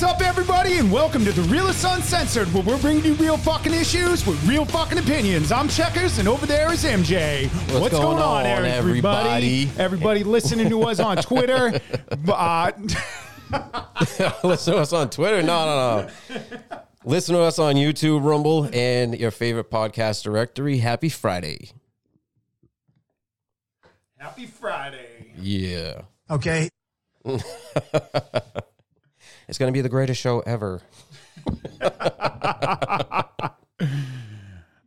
What's up, everybody, and welcome to the Realist Uncensored, where we're bringing you real fucking issues with real fucking opinions. I'm Checkers, and over there is MJ. What's going on, everybody? everybody? Everybody listening to us on Twitter. Uh, Listen to us on Twitter. No, no, no. Listen to us on YouTube, Rumble, and your favorite podcast directory. Happy Friday. Happy Friday. Yeah. Okay. It's going to be the greatest show ever.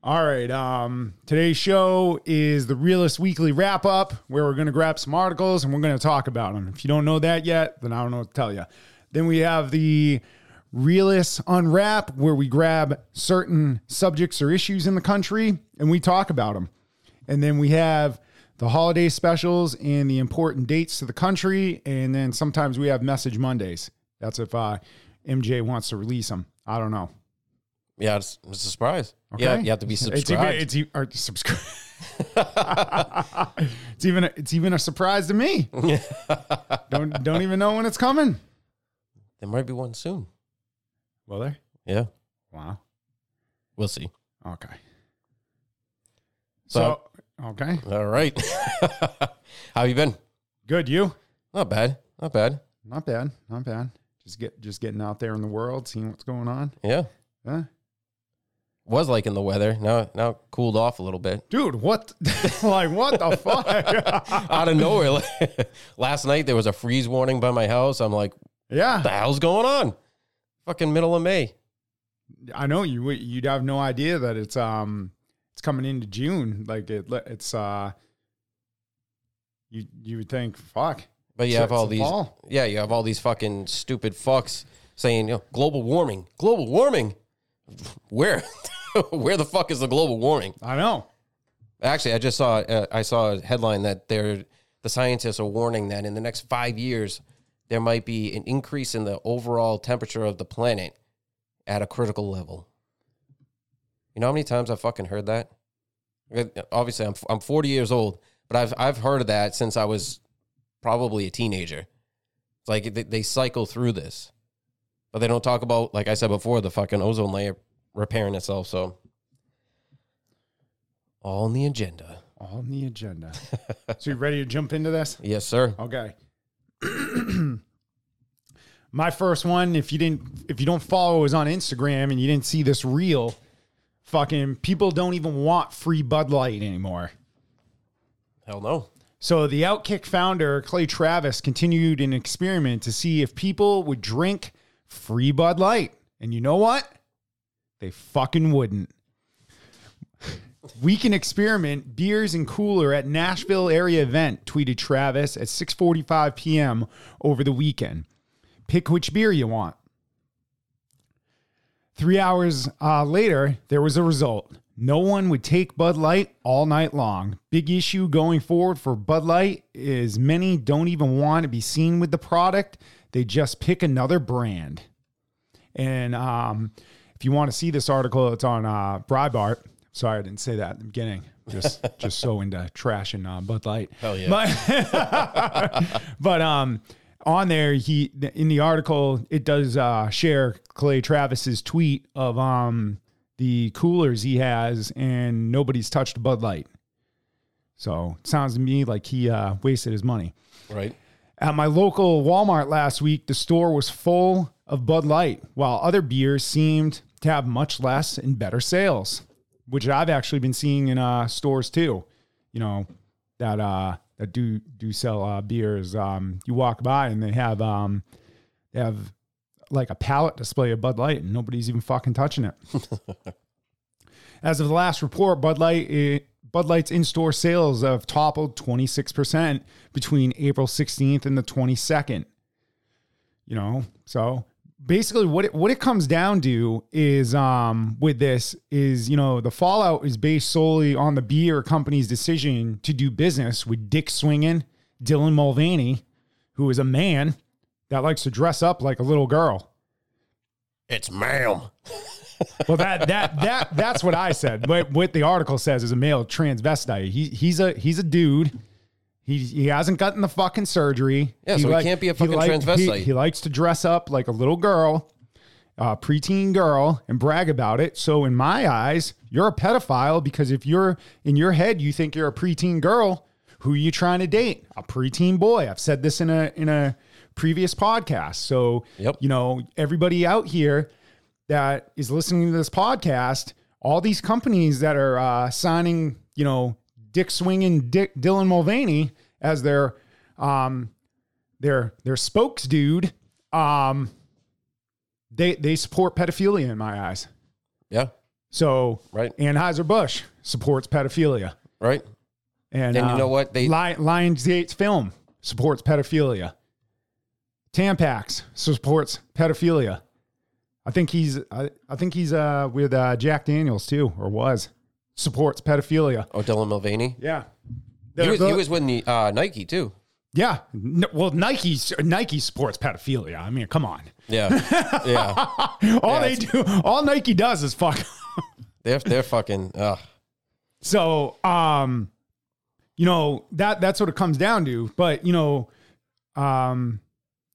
All right. Um, today's show is the Realist Weekly Wrap Up, where we're going to grab some articles and we're going to talk about them. If you don't know that yet, then I don't know what to tell you. Then we have the Realist Unwrap, where we grab certain subjects or issues in the country and we talk about them. And then we have the holiday specials and the important dates to the country. And then sometimes we have Message Mondays. That's if uh, MJ wants to release them. I don't know. Yeah, it's, it's a surprise. Okay. Yeah, you have to be It's even it's, subscribe. it's even a, it's even a surprise to me. don't don't even know when it's coming. there might be one soon. Well, there. Yeah, Wow. we'll see. Okay. So, okay, All right. How you been? good. You? Not bad. Not bad. Not bad. Not bad. Just get just getting out there in the world, seeing what's going on. Yeah. Huh? Was like in the weather. Now, now it cooled off a little bit. Dude, what? like what the fuck? Out of nowhere. like, Last night there was a freeze warning by my house. I'm like, yeah, the hell's going on? Fucking middle of May. I know you. You'd have no idea that it's um it's coming into June. Like it, it's uh. You you would think fuck. But you have all these, fall. yeah, you have all these fucking stupid fucks saying, you know, global warming, global warming. Where, where the fuck is the global warming? I know. Actually, I just saw, uh, I saw a headline that they're, the scientists are warning that in the next five years, there might be an increase in the overall temperature of the planet at a critical level. You know how many times I've fucking heard that? Obviously, I'm I'm 40 years old, but I've I've heard of that since I was probably a teenager. It's like they, they cycle through this, but they don't talk about, like I said before, the fucking ozone layer repairing itself. So, all on the agenda. All on the agenda. so you ready to jump into this? Yes, sir. Okay. My first one, if you didn't if you don't follow us on Instagram and you didn't see this reel, fucking people don't even want free Bud Light anymore. Hell no. So the Outkick founder, Clay Travis, continued an experiment to see if people would drink free Bud Light. And you know what? They fucking wouldn't. We can experiment beers and cooler at Nashville area event, tweeted Travis at 6:45 p.m. over the weekend. Pick which beer you want. Three hours uh, later, there was a result. No one would take Bud Light all night long. Big issue going forward for Bud Light is many don't even want to be seen with the product. They just pick another brand. And um, if you want to see this article, it's on uh, Breitbart. Sorry, I didn't say that in the beginning. Just just so into trashing uh, Bud Light. Hell yeah. But but um on there he in the article it does uh share Clay Travis's tweet of um the coolers he has and nobody's touched Bud Light. So it sounds to me like he uh wasted his money. Right. At my local Walmart last week, the store was full of Bud Light, while other beers seemed to have much less and better sales, which I've actually been seeing in uh, stores too. You know that uh, that do do sell uh, beers. Um, you walk by and they have um, they have like a pallet display of Bud Light, and nobody's even fucking touching it. As of the last report, Bud Light eh, Bud Light's in-store sales have toppled 26% between April 16th and the 22nd. You know, so basically what it, what it comes down to is um with this is, you know, the fallout is based solely on the beer company's decision to do business with Dick Swingin, Dylan Mulvaney, who is a man that likes to dress up like a little girl. It's ma'am. Well, that that that that's what I said. But what the article says is a male transvestite. He he's a he's a dude. He, he hasn't gotten the fucking surgery. Yeah, so he can't be a fucking like- transvestite. He, he likes to dress up like a little girl, a preteen girl, and brag about it. So in my eyes, you're a pedophile because if you're in your head, you think you're a preteen girl. Who are you trying to date? A preteen boy. I've said this in a in a previous podcast. So Yep. you know everybody out here that is listening to this podcast, all these companies that are uh, signing, you know, Dick swinging Dick Dylan Mulvaney as their um their their spokes dude, um they they support pedophilia in my eyes. Yeah. So Right. Anheuser Busch supports pedophilia, Right. and And you uh, know what? They Lion, Lionsgate's film supports pedophilia. Tampax supports pedophilia. I think he's I, I think he's uh with uh Jack Daniels too, or was supports pedophilia. oh Dylan Mulvaney. Yeah. He was, the- he was with the, uh, Nike too. yeah. N- well, Nike Nike supports pedophilia. I mean, come on. Yeah. yeah. All Yeah, they do, all Nike does is fuck. They're they're fucking. Uh, So, um, you know that that's what it comes down to. But you know, um,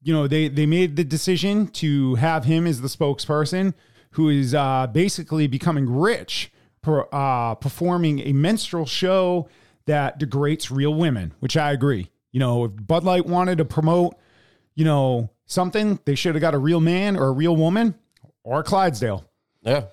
you know they they made the decision to have him as the spokesperson, who is uh, basically becoming rich, per, uh, performing a menstrual show that degrades real women. Which I agree. You know, if Bud Light wanted to promote, you know, something, they should have got a real man or a real woman or a Clydesdale yeah.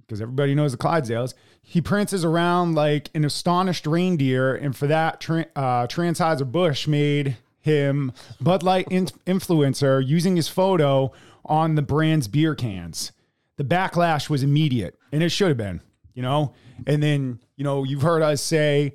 because everybody knows the Clydesdales. He prances around like an astonished reindeer, and for that, Tran uh, Transheiser Bush made him Bud Light in- influencer using his photo on the brand's beer cans. The backlash was immediate, and it should have been, you know. And then, you know, you've heard us say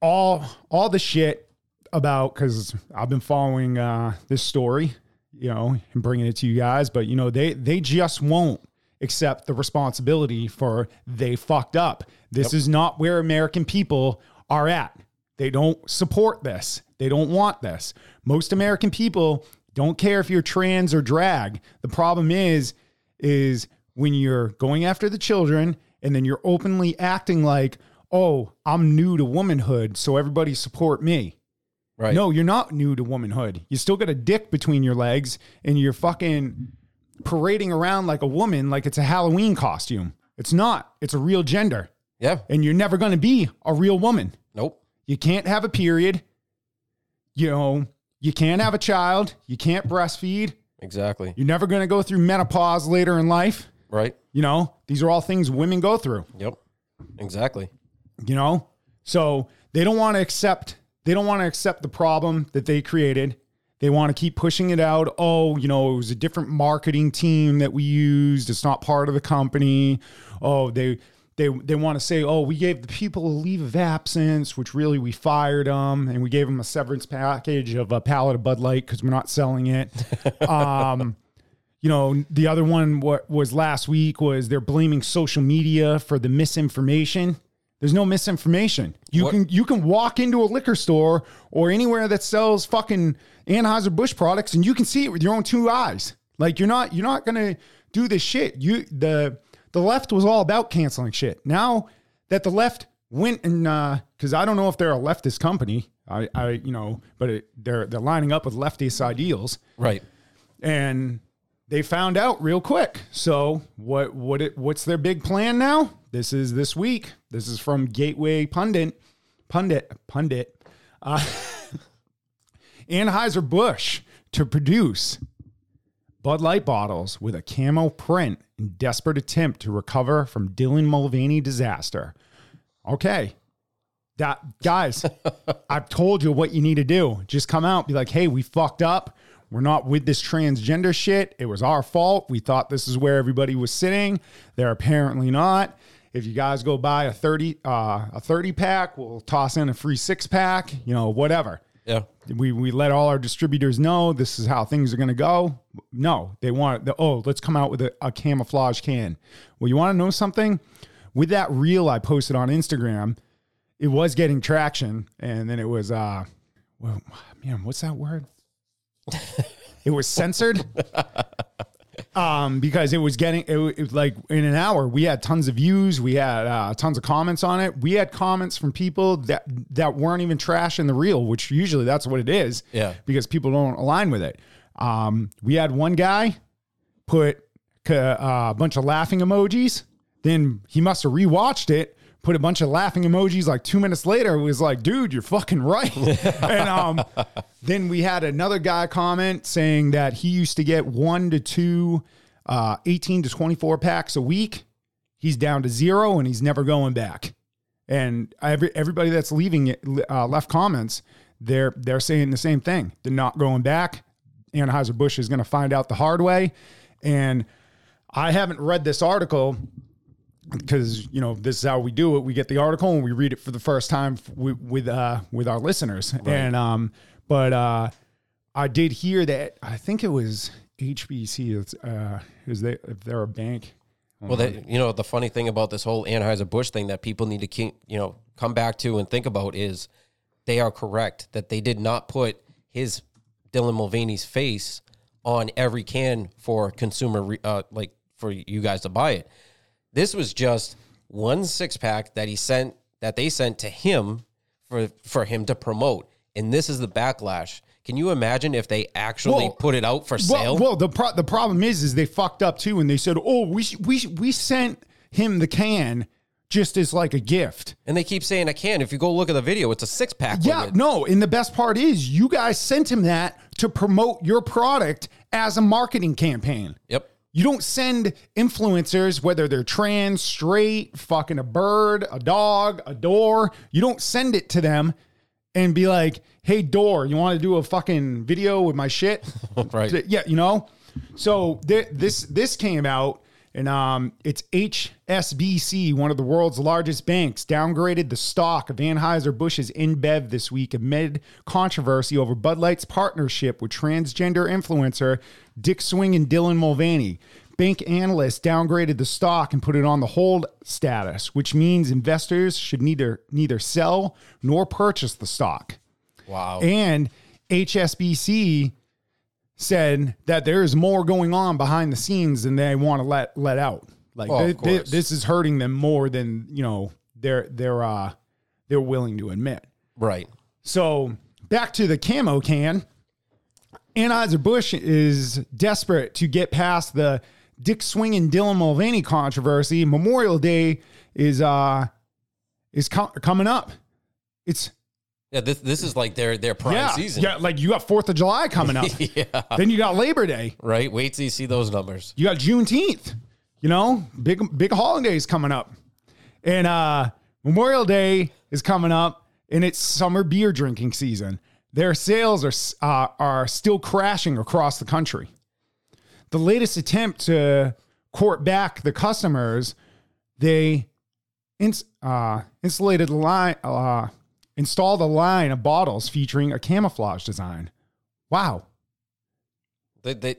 all all the shit about because I've been following uh, this story, you know, and bringing it to you guys. But you know, they they just won't accept the responsibility for they fucked up. This is not where American people are at. They don't support this. They don't want this. Most American people don't care if you're trans or drag. The problem is, is when you're going after the children and then you're openly acting like, oh, I'm new to womanhood, so everybody support me. Right. No, you're not new to womanhood. You still got a dick between your legs and you're fucking parading around like a woman like it's a Halloween costume. It's not. It's a real gender. Yeah. And you're never going to be a real woman. You can't have a period. You know, you can't have a child. You can't breastfeed. Exactly. You're never going to go through menopause later in life. Right. You know, these are all things women go through, Yep. Exactly. you know? So they don't want to accept they don't want to accept the problem that they created. They want to keep pushing it out. Oh, you know, it was a different marketing team that we used. It's not part of the company. Oh, they they they want to say, "Oh, we gave the people a leave of absence, which really we fired them and we gave them a severance package of a pallet of Bud Light cuz we're not selling it." um you know, the other one what was last week was they're blaming social media for the misinformation. There's no misinformation. You What- can you can walk into a liquor store or anywhere that sells fucking Anheuser Busch products and you can see it with your own two eyes. Like you're not you're not gonna do this shit. You the the left was all about canceling shit. Now that the left went and uh because I don't know if they're a leftist company. I I you know, but it, they're they're lining up with leftist ideals Right. and they found out real quick. So what what it what's their big plan now? This is this week. This is from Gateway Pundit, Pundit, Pundit. Uh, Anheuser Busch to produce Bud Light bottles with a camo print in desperate attempt to recover from Dylan Mulvaney disaster. Okay. That guys, I've told you what you need to do. Just come out, be like, hey, we fucked up. We're not with this transgender shit. It was our fault. We thought this is where everybody was sitting. They're apparently not. If you guys go buy a 30 uh, a 30 pack, we'll toss in a free six pack, you know, whatever. Yeah. We, we let all our distributors know this is how things are going to go. No, they want the, oh, let's come out with a, a camouflage can. Well, you want to know something? With that reel I posted on Instagram, it was getting traction. And then it was, uh, well, man, what's that word? it was censored. um, because it was getting it, was like in an hour we had tons of views, we had uh, tons of comments on it. We had comments from people that that weren't even trash in the reel, which usually that's what it is. Yeah. because people don't align with it. Um, we had one guy put uh, a bunch of laughing emojis. Then he must have rewatched it, put a bunch of laughing emojis like two minutes later. Was like, dude, you're fucking right. and um, then we had another guy comment saying that he used to get one to two uh, 18 to 24 packs a week. He's down to zero and he's never going back. And every everybody that's leaving it, uh, left comments, they're they're saying the same thing. They're not going back. Anheuser Busch is going to find out the hard way. And I haven't read this article because you know this is how we do it. We get the article and we read it for the first time with with, uh, with our listeners. And um, but uh, I did hear that I think it was HBC. It's uh, is they if they're a bank. Well, that, you know, the funny thing about this whole Anheuser Busch thing that people need to keep, you know, come back to and think about is they are correct that they did not put his Dylan Mulvaney's face on every can for consumer, re, uh, like for you guys to buy it. This was just one six pack that he sent, that they sent to him for for him to promote, and this is the backlash. Can you imagine if they actually Well, put it out for sale? Well, well the pro- the problem is, is they fucked up too, and they said, "Oh, we sh- we sh- we sent him the can just as like a gift." and they keep saying I can. If you go look at the video, it's a six pack. Yeah, no. And the best part is, you guys sent him that to promote your product as a marketing campaign. Yep. You don't send influencers, whether they're trans, straight, fucking a bird, a dog, a door. You don't send it to them and be like, hey, door, you want to do a fucking video with my shit? Right. Yeah, you know? So th- this this came out and um, it's HSBC, one of the world's largest banks, downgraded the stock of Anheuser-Busch's InBev this week amid controversy over Bud Light's partnership with transgender influencer Dick Swing and Dylan Mulvaney. Bank analysts downgraded the stock and put it on the hold status, which means investors should neither neither sell nor purchase the stock. Wow. And HSBC said that there is more going on behind the scenes than they want to let let out. Like Oh, they- they- this is hurting them more than you know they're they're uh they're willing to admit. right. So back to the camo can. Anheuser Busch is desperate to get past the Dick Swing and Dylan Mulvaney controversy. Memorial Day is uh is co- coming up. It's Yeah, this this is like their their prime yeah, season. yeah. Like you got Fourth of July coming up. yeah. then you got Labor Day. Right. Wait till you see those numbers. You got Juneteenth. You know, big big holidays coming up, and uh Memorial Day is coming up, and it's summer beer drinking season. Their sales are uh, are still crashing across the country. The latest attempt to court back the customers, they ins- uh, insulated the line, uh, installed a line of bottles featuring a camouflage design. Wow. They, they,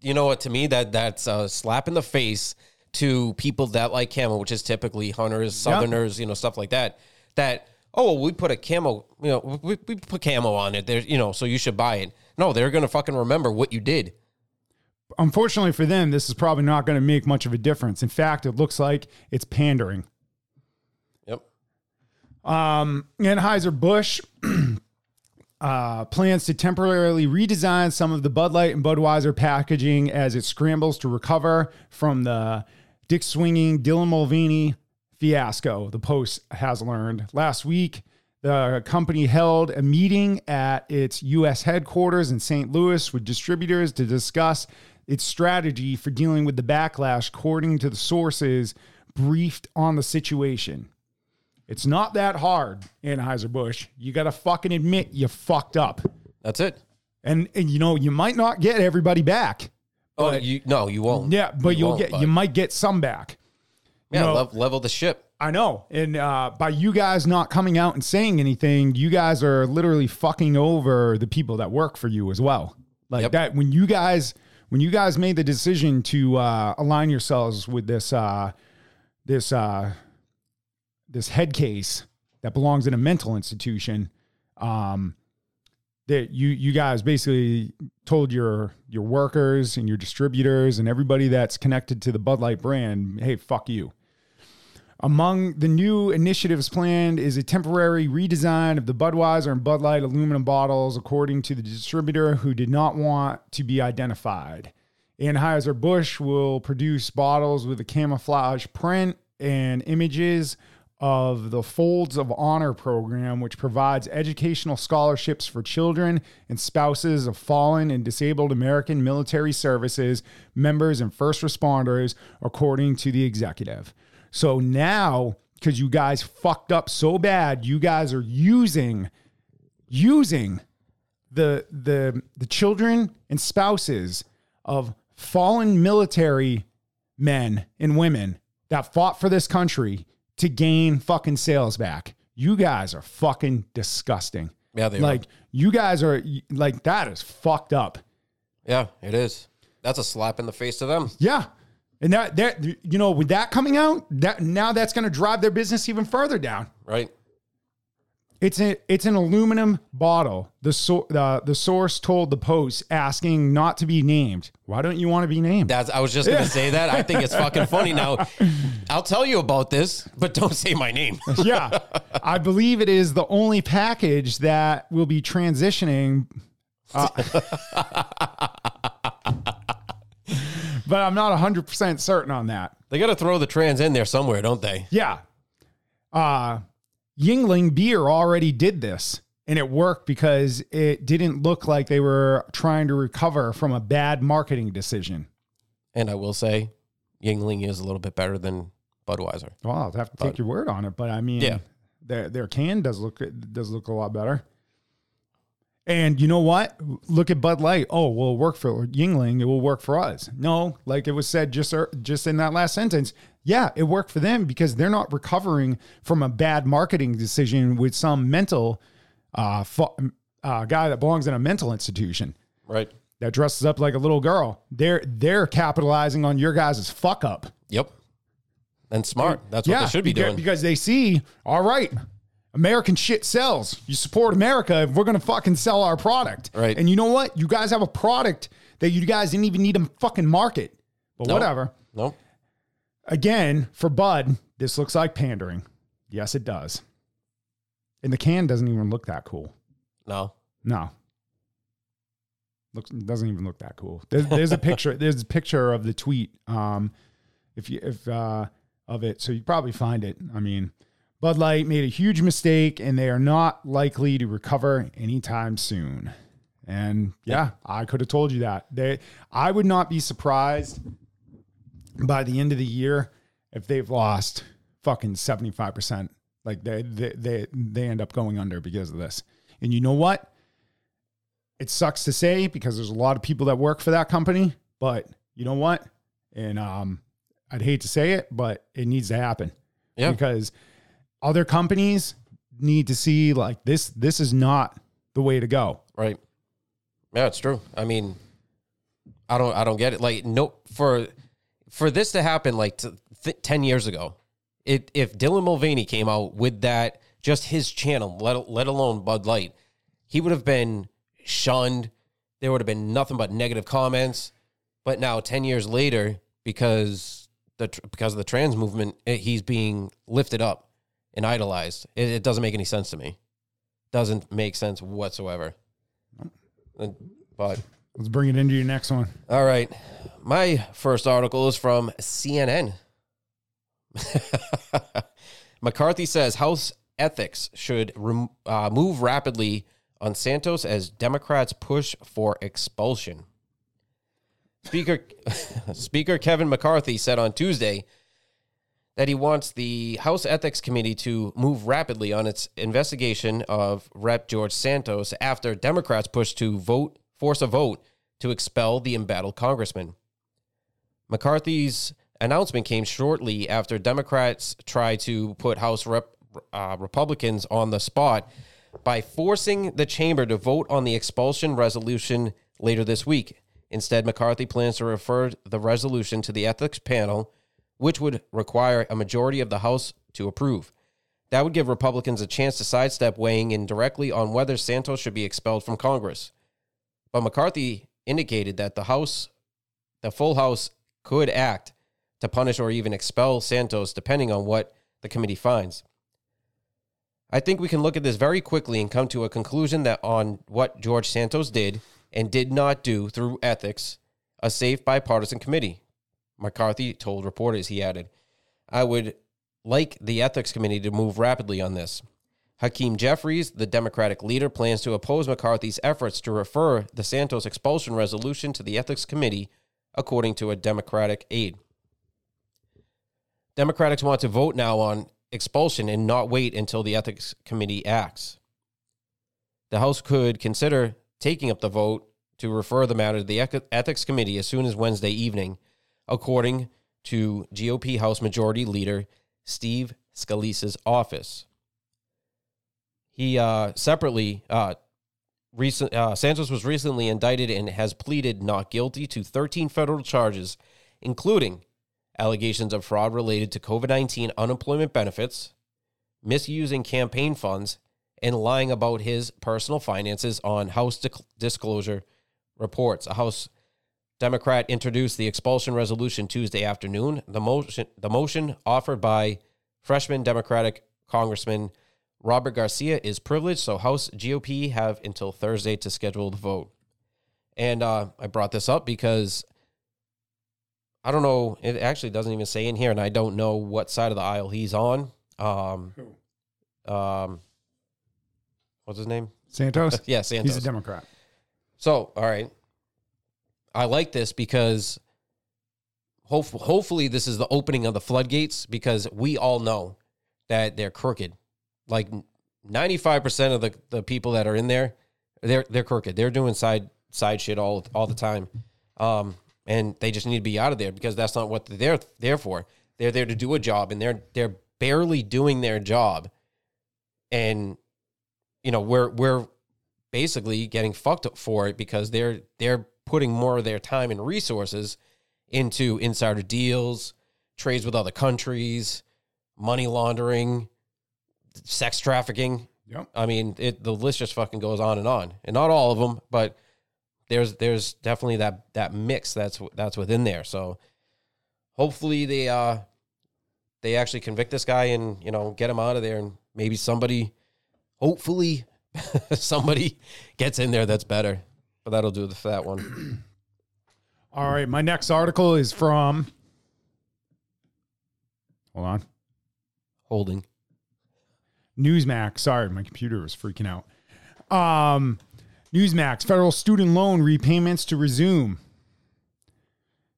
you know what? To me, that that's a slap in the face to people that like camo, which is typically hunters, southerners, you know, stuff like that. That oh, we put a camo, you know, we, we put camo on it. There, you know, so you should buy it. No, they're gonna fucking remember what you did. unfortunately for them, this is probably not going to make much of a difference. In fact, it looks like it's pandering. Um, Anheuser-Busch uh, plans to temporarily redesign some of the Bud Light and Budweiser packaging as it scrambles to recover from the Dick Swinging Dylan Mulvaney fiasco, the Post has learned. Last week, the company held a meeting at its U.S. headquarters in St. Louis with distributors to discuss its strategy for dealing with the backlash, according to the sources briefed on the situation. It's not that hard, Anheuser-Busch. You got to fucking admit you fucked up. That's it. And, and you know, you might not get everybody back. Oh, But- you no, you won't. Yeah, but You you will get but- you might get some back. yeah, know- lev- level the ship. I know. And uh, by you guys not coming out and saying anything, you guys are literally fucking over the people that work for you as well. Like Yep. that when you guys when you guys made the decision to uh, align yourselves with this uh, this uh, this head case that belongs in a mental institution, um, that you you guys basically told your your workers and your distributors and everybody that's connected to the Bud Light brand, hey, fuck you. Among the new initiatives planned is a temporary redesign of the Budweiser and Bud Light aluminum bottles, according to the distributor who did not want to be identified. Anheuser-Busch will produce bottles with a camouflage print and images of the Folds of Honor program, which provides educational scholarships for children and spouses of fallen and disabled American military services members and first responders, according to the executive. So now, because you guys fucked up so bad, you guys are using using the the the children and spouses of fallen military men and women that fought for this country to gain fucking sales back. You guys are fucking disgusting. Yeah, they are Like you guys are like that is fucked up. Yeah, it is. That's a slap in the face to them. Yeah. And that that you know, with that coming out, that now that's going to drive their business even further down. Right. It's a it's an aluminum bottle. The so, the the source told the Post asking not to be named. Why don't you want to be named? That's I was just gonna say that. I think it's fucking funny now. I'll tell you about this, but don't say my name. yeah, I believe it is the only package that will be transitioning. uh, but I'm not 100% certain on that. They gotta throw the trans in there somewhere, don't they? Yeah. Uh Yuengling Beer already did this and it worked because it didn't look like they were trying to recover from a bad marketing decision. And I will say, Yuengling is a little bit better than Budweiser. Well, I'll have to take your word on it, but I mean, Yeah. their their can does look does look a lot better. And you know what? Look at Bud Light. Oh, well, it work for Yuengling. It will work for us. No, like it was said just er- just in that last sentence. Yeah, it worked for them because they're not recovering from a bad marketing decision with some mental uh, fu- uh, guy that belongs in a mental institution Right. that dresses up like a little girl. They're they're capitalizing on your guys' fuck up. Yep. And smart. That's what they should be doing. Because they see, all right, American shit sells. You support America if we're gonna fucking sell our product. Right. And you know what? You guys have a product that you guys didn't even need to fucking market. But No. whatever. No. Again, for Bud, this looks like pandering. Yes, it does. And the can doesn't even look that cool. No. No. Looks doesn't even look that cool. There's, there's a picture. There's a picture of the tweet. Um, if you if uh of it, so you probably find it. I mean, Bud Light made a huge mistake, and they are not likely to recover anytime soon. And yeah, I could have told you that. They, I would not be surprised by the end of the year if they've lost fucking seventy five percent. Like they, they they they end up going under because of this. And you know what? It sucks to say because there's a lot of people that work for that company, but you know what? And um, I'd hate to say it, but it needs to happen Yeah. because other companies need to see like this. This is not the way to go. Right. Yeah, it's true. I mean, I don't, I don't get it. Like, no, for for this to happen, like t- th- ten years ago, it if Dylan Mulvaney came out with that, just his channel, let let alone Bud Light, he would have been shunned. There would have been nothing but negative comments. But now, ten years later, because the because of the trans movement, it, he's being lifted up and idolized. It, it doesn't make any sense to me. Doesn't make sense whatsoever. But Let's bring it into your next one. all right, my first article is from CNN. McCarthy says House ethics should rem- uh, move rapidly on Santos as Democrats push for expulsion. Speaker Speaker Kevin McCarthy said on Tuesday that he wants the House Ethics Committee to move rapidly on its investigation of Rep. George Santos after Democrats pushed to vote force a vote to expel the embattled congressman. McCarthy's announcement came shortly after Democrats tried to put House Rep, uh, Republicans on the spot by forcing the chamber to vote on the expulsion resolution later this week. Instead, McCarthy plans to refer the resolution to the ethics panel, which would require a majority of the House to approve. That would give Republicans a chance to sidestep weighing in directly on whether Santos should be expelled from Congress. But McCarthy indicated that the House, the full House, could act to punish or even expel Santos depending on what the committee finds. I think we can look at this very quickly and come to a conclusion that on what George Santos did and did not do through ethics, a safe bipartisan committee. McCarthy told reporters, he added, I would like the ethics committee to move rapidly on this. Hakeem Jeffries, the Democratic leader, plans to oppose McCarthy's efforts to refer the Santos expulsion resolution to the ethics committee, according to a Democratic aide. Democrats want to vote now on expulsion and not wait until the ethics committee acts. The House could consider taking up the vote to refer the matter to the ethics committee as soon as Wednesday evening, according to GOP House Majority Leader Steve Scalise's office. He uh, separately, uh, recent, uh, Santos was recently indicted and has pleaded not guilty to 13 federal charges, including allegations of fraud related to COVID 19 unemployment benefits, misusing campaign funds, and lying about his personal finances on House disclosure reports. A House Democrat introduced the expulsion resolution Tuesday afternoon. The motion, the motion offered by freshman Democratic Congressman Robert Garcia is privileged, so House GOP have until Thursday to schedule the vote. And uh, I brought this up because I don't know. It actually doesn't even say in here, and I don't know what side of the aisle he's on. Um, Who? Um, what's his name? Santos. yeah, Santos. He's a Democrat. So, all right. I like this because hope, hopefully this is the opening of the floodgates because we all know that they're crooked. Like 95% of the, the people that are in there, they're they're crooked. They're doing side side shit all all the time. Um, and they just need to be out of there because that's not what they're there for. They're there to do a job, and they're they're barely doing their job, and you know we're we're basically getting fucked up for it because they're they're putting more of their time and resources into insider deals, trades with other countries, money laundering, sex trafficking. Yep. I mean, it the list just fucking goes on and on, and not all of them, but there's there's definitely that that mix that's that's within there. So hopefully they uh they actually convict this guy and you know get him out of there and maybe somebody hopefully somebody gets in there that's better. But that'll do for that one. All right, my next article is from Hold on. Holding. Newsmax. Sorry, my computer was freaking out. Um Newsmax, federal student loan repayments to resume.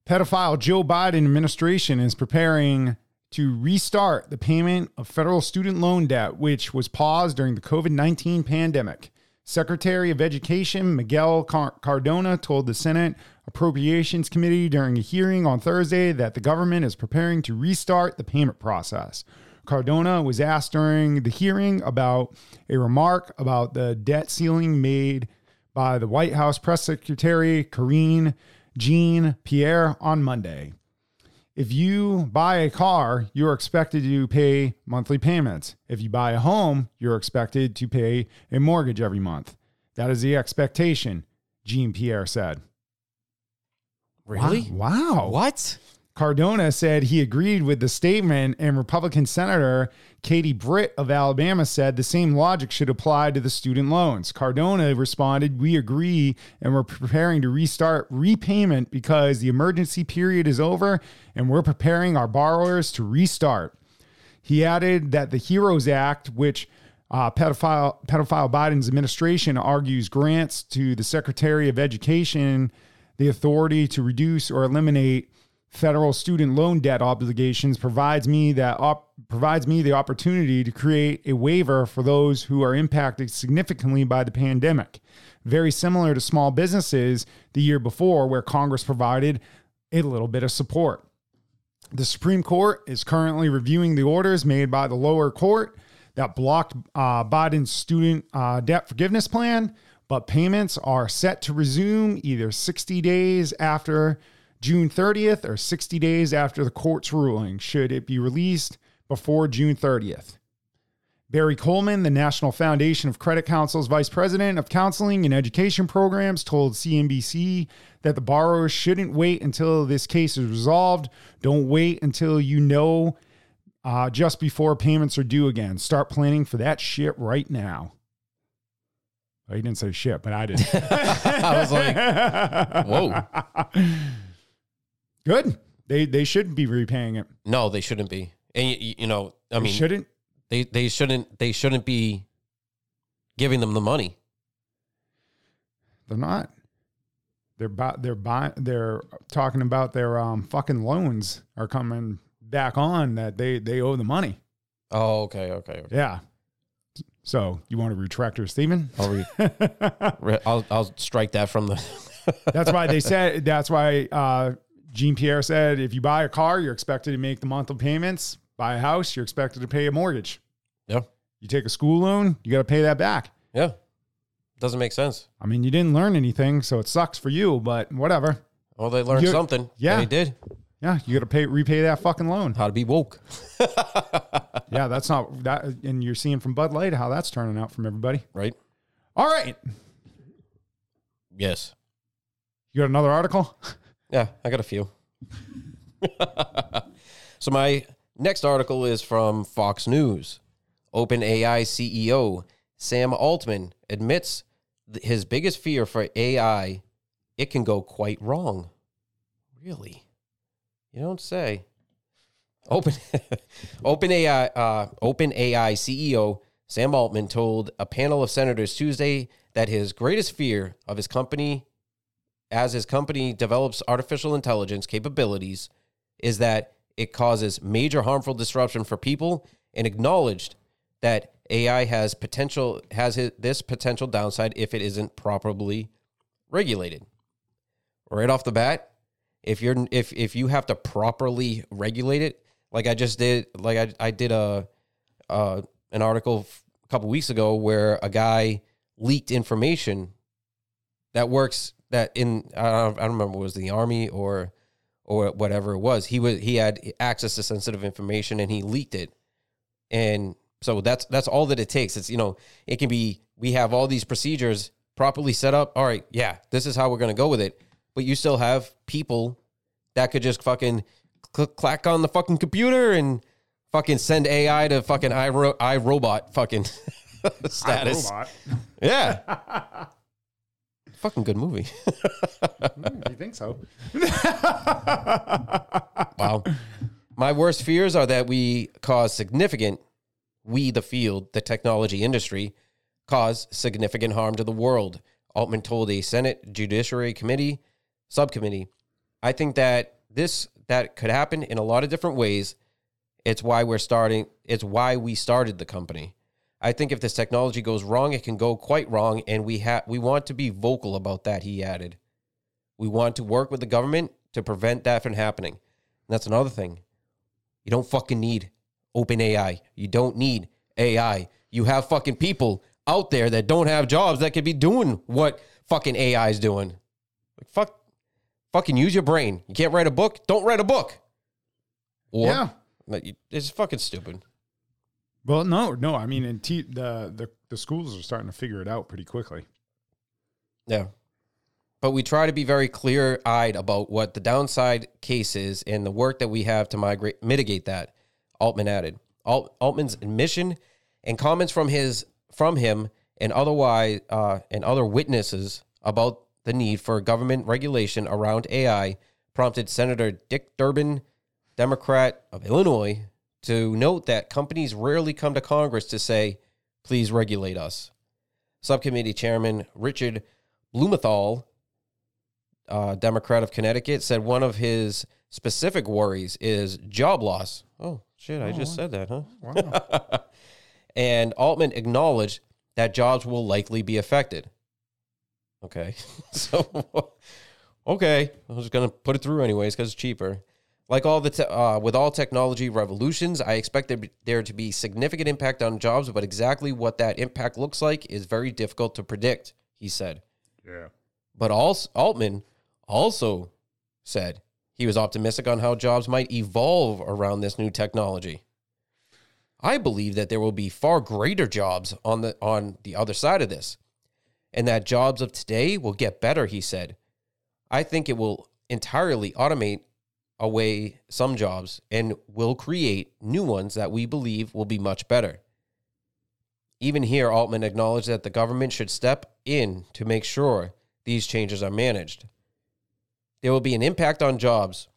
Pedophile Joe Biden administration is preparing to restart the payment of federal student loan debt, which was paused during the COVID 19 pandemic. Secretary of Education Miguel Cardona told the Senate Appropriations Committee during a hearing on Thursday that the government is preparing to restart the payment process. Cardona was asked during the hearing about a remark about the debt ceiling made by the White House Press Secretary Karine Jean Pierre on Monday. If you buy a car, you're expected to pay monthly payments. If you buy a home, you're expected to pay a mortgage every month. That is the expectation, Jean Pierre said. Really? Wow. What? Cardona said he agreed with the statement, and Republican Senator Katie Britt of Alabama said the same logic should apply to the student loans. Cardona responded, We agree, and we're preparing to restart repayment because the emergency period is over, and we're preparing our borrowers to restart. He added that the HEROES Act, which uh, pedophile, pedophile Biden's administration argues grants to the Secretary of Education the authority to reduce or eliminate federal student loan debt obligations provides me that op- provides me the opportunity to create a waiver for those who are impacted significantly by the pandemic. Very similar to small businesses the year before where Congress provided a little bit of support. The Supreme Court is currently reviewing the orders made by the lower court that blocked uh, Biden's student uh, debt forgiveness plan, but payments are set to resume either 60 days after June 30th or 60 days after the court's ruling, should it be released before June 30th. Barry Coleman, the National Foundation of Credit Council's Vice President of Counseling and Education Programs, told CNBC that the borrowers shouldn't wait until this case is resolved. Don't wait until you know uh, just before payments are due again. Start planning for that shit right now. Well, he didn't say shit, but I did. I was like, whoa. Good. They they shouldn't be repaying it. No, they shouldn't be. And you, you know, I They mean, shouldn't. they they shouldn't they shouldn't be giving them the money. They're not. They're bu- they're buying. They're talking about their um fucking loans are coming back on that they they owe the money. Oh, okay, okay. okay. Yeah. So you want to retract your statement? I'll, re- re- I'll I'll strike that from the. that's why they said. That's why uh, Jean Pierre said, if you buy a car, you're expected to make the monthly payments. Buy a house, you're expected to pay a mortgage. yeah, You take a school loan, you got to pay that back. yeah. Doesn't make sense. I mean, you didn't learn anything, so it sucks for you. But whatever. Well, they learned You- something. yeah. they did Yeah, you got to pay repay that fucking loan. how to be woke. Yeah, that's not that. And you're seeing from Bud Light how that's turning out from everybody. right? All right, Yes. you got another article? Yeah, I got a few. so my next article is from Fox News. OpenAI CEO Sam Altman admits his biggest fear for AI it can go quite wrong. Really? You don't say. Open OpenAI uh, OpenAI CEO Sam Altman told a panel of senators Tuesday that his greatest fear of his company as his company develops artificial intelligence capabilities is that it causes major harmful disruption for people and acknowledged that AI has potential has this potential downside if it isn't properly regulated. Right off the bat, if you're if if you have to properly regulate it, like I just did, like I I did a uh, an article a couple weeks ago where a guy leaked information that works that in I don't, I don't remember it was the army or or whatever it was. He was he had access to sensitive information and he leaked it, and so that's that's all that it takes. It's you know it can be we have all these procedures properly set up. All right, yeah, this is how we're gonna go with it. But you still have people that could just fucking click clack on the fucking computer and fucking send AI to fucking i I robot fucking status. iRobot. Yeah. fucking good movie. Mm, you think so? Wow. My worst fears are that we cause significant, we, the field, the technology industry, cause significant harm to the world. Altman told a Senate Judiciary Committee subcommittee. I think that this that could happen in a lot of different ways. It's why we're starting. It's why we started the company. I think if this technology goes wrong, it can go quite wrong, and we have we want to be vocal about that. He added, "We want to work with the government to prevent that from happening." And that's another thing. You don't fucking need open AI. You don't need AI. You have fucking people out there that don't have jobs that could be doing what fucking AI is doing. Like fuck, fucking use your brain. You can't write a book. Don't write a book. Or, Yeah. It's fucking stupid. Well, no, no. I mean, te- the the the schools are starting to figure it out pretty quickly. Yeah. But we try to be very clear eyed about what the downside case is and the work that we have to migrate, mitigate that, Altman added. Alt, Altman's admission and comments from his from him and otherwise uh, and other witnesses about the need for government regulation around AI prompted Senator Dick Durbin, Democrat of Illinois, to note that companies rarely come to Congress to say, please regulate us. Subcommittee Chairman Richard Blumenthal, uh, Democrat of Connecticut, said one of his specific worries is job loss. Oh, shit, I just said that, huh? Wow. And Altman acknowledged that jobs will likely be affected. Okay. so, okay. I was going to put it through anyways because it's cheaper. Like all the te- uh, with all technology revolutions, I expect there, be, there to be significant impact on jobs, but exactly what that impact looks like is very difficult to predict, he said. yeah. But also, Altman also said he was optimistic on how jobs might evolve around this new technology. I believe that there will be far greater jobs on the on the other side of this, and that jobs of today will get better, he said. I think it will entirely automate away some jobs and will create new ones that we believe will be much better. Even here, Altman acknowledged that the government should step in to make sure these changes are managed. There will be an impact on jobs.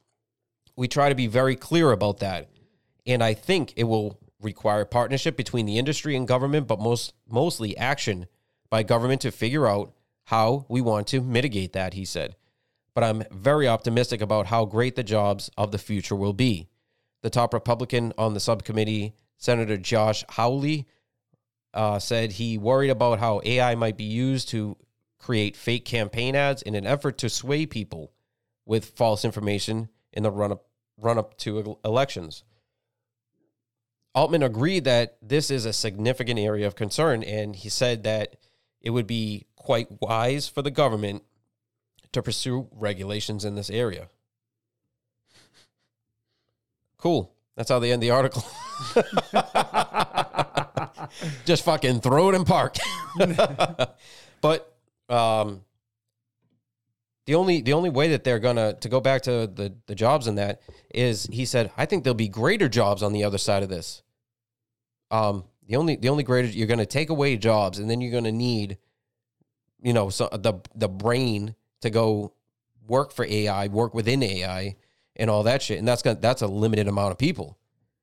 We try to be very clear about that. And I think it will require partnership between the industry and government, but most mostly action by government to figure out how we want to mitigate that, he said. But I'm very optimistic about how great the jobs of the future will be. The top Republican on the subcommittee, Senator Josh Hawley, uh, said he worried about how AI might be used to create fake campaign ads in an effort to sway people with false information in the run up run up to elections. Altman agreed that this is a significant area of concern, and he said that it would be quite wise for the government to pursue regulations in this area. Cool. That's how they end the article. Just fucking throw it in park. but um, the only the only way that they're gonna to go back to the the jobs in that is he said I think there'll be greater jobs on the other side of this. Um, the only the only greater you're gonna take away jobs and then you're gonna need, you know, so the the brain to go work for AI, work within AI, and all that shit, and that's gonna that's a limited amount of people.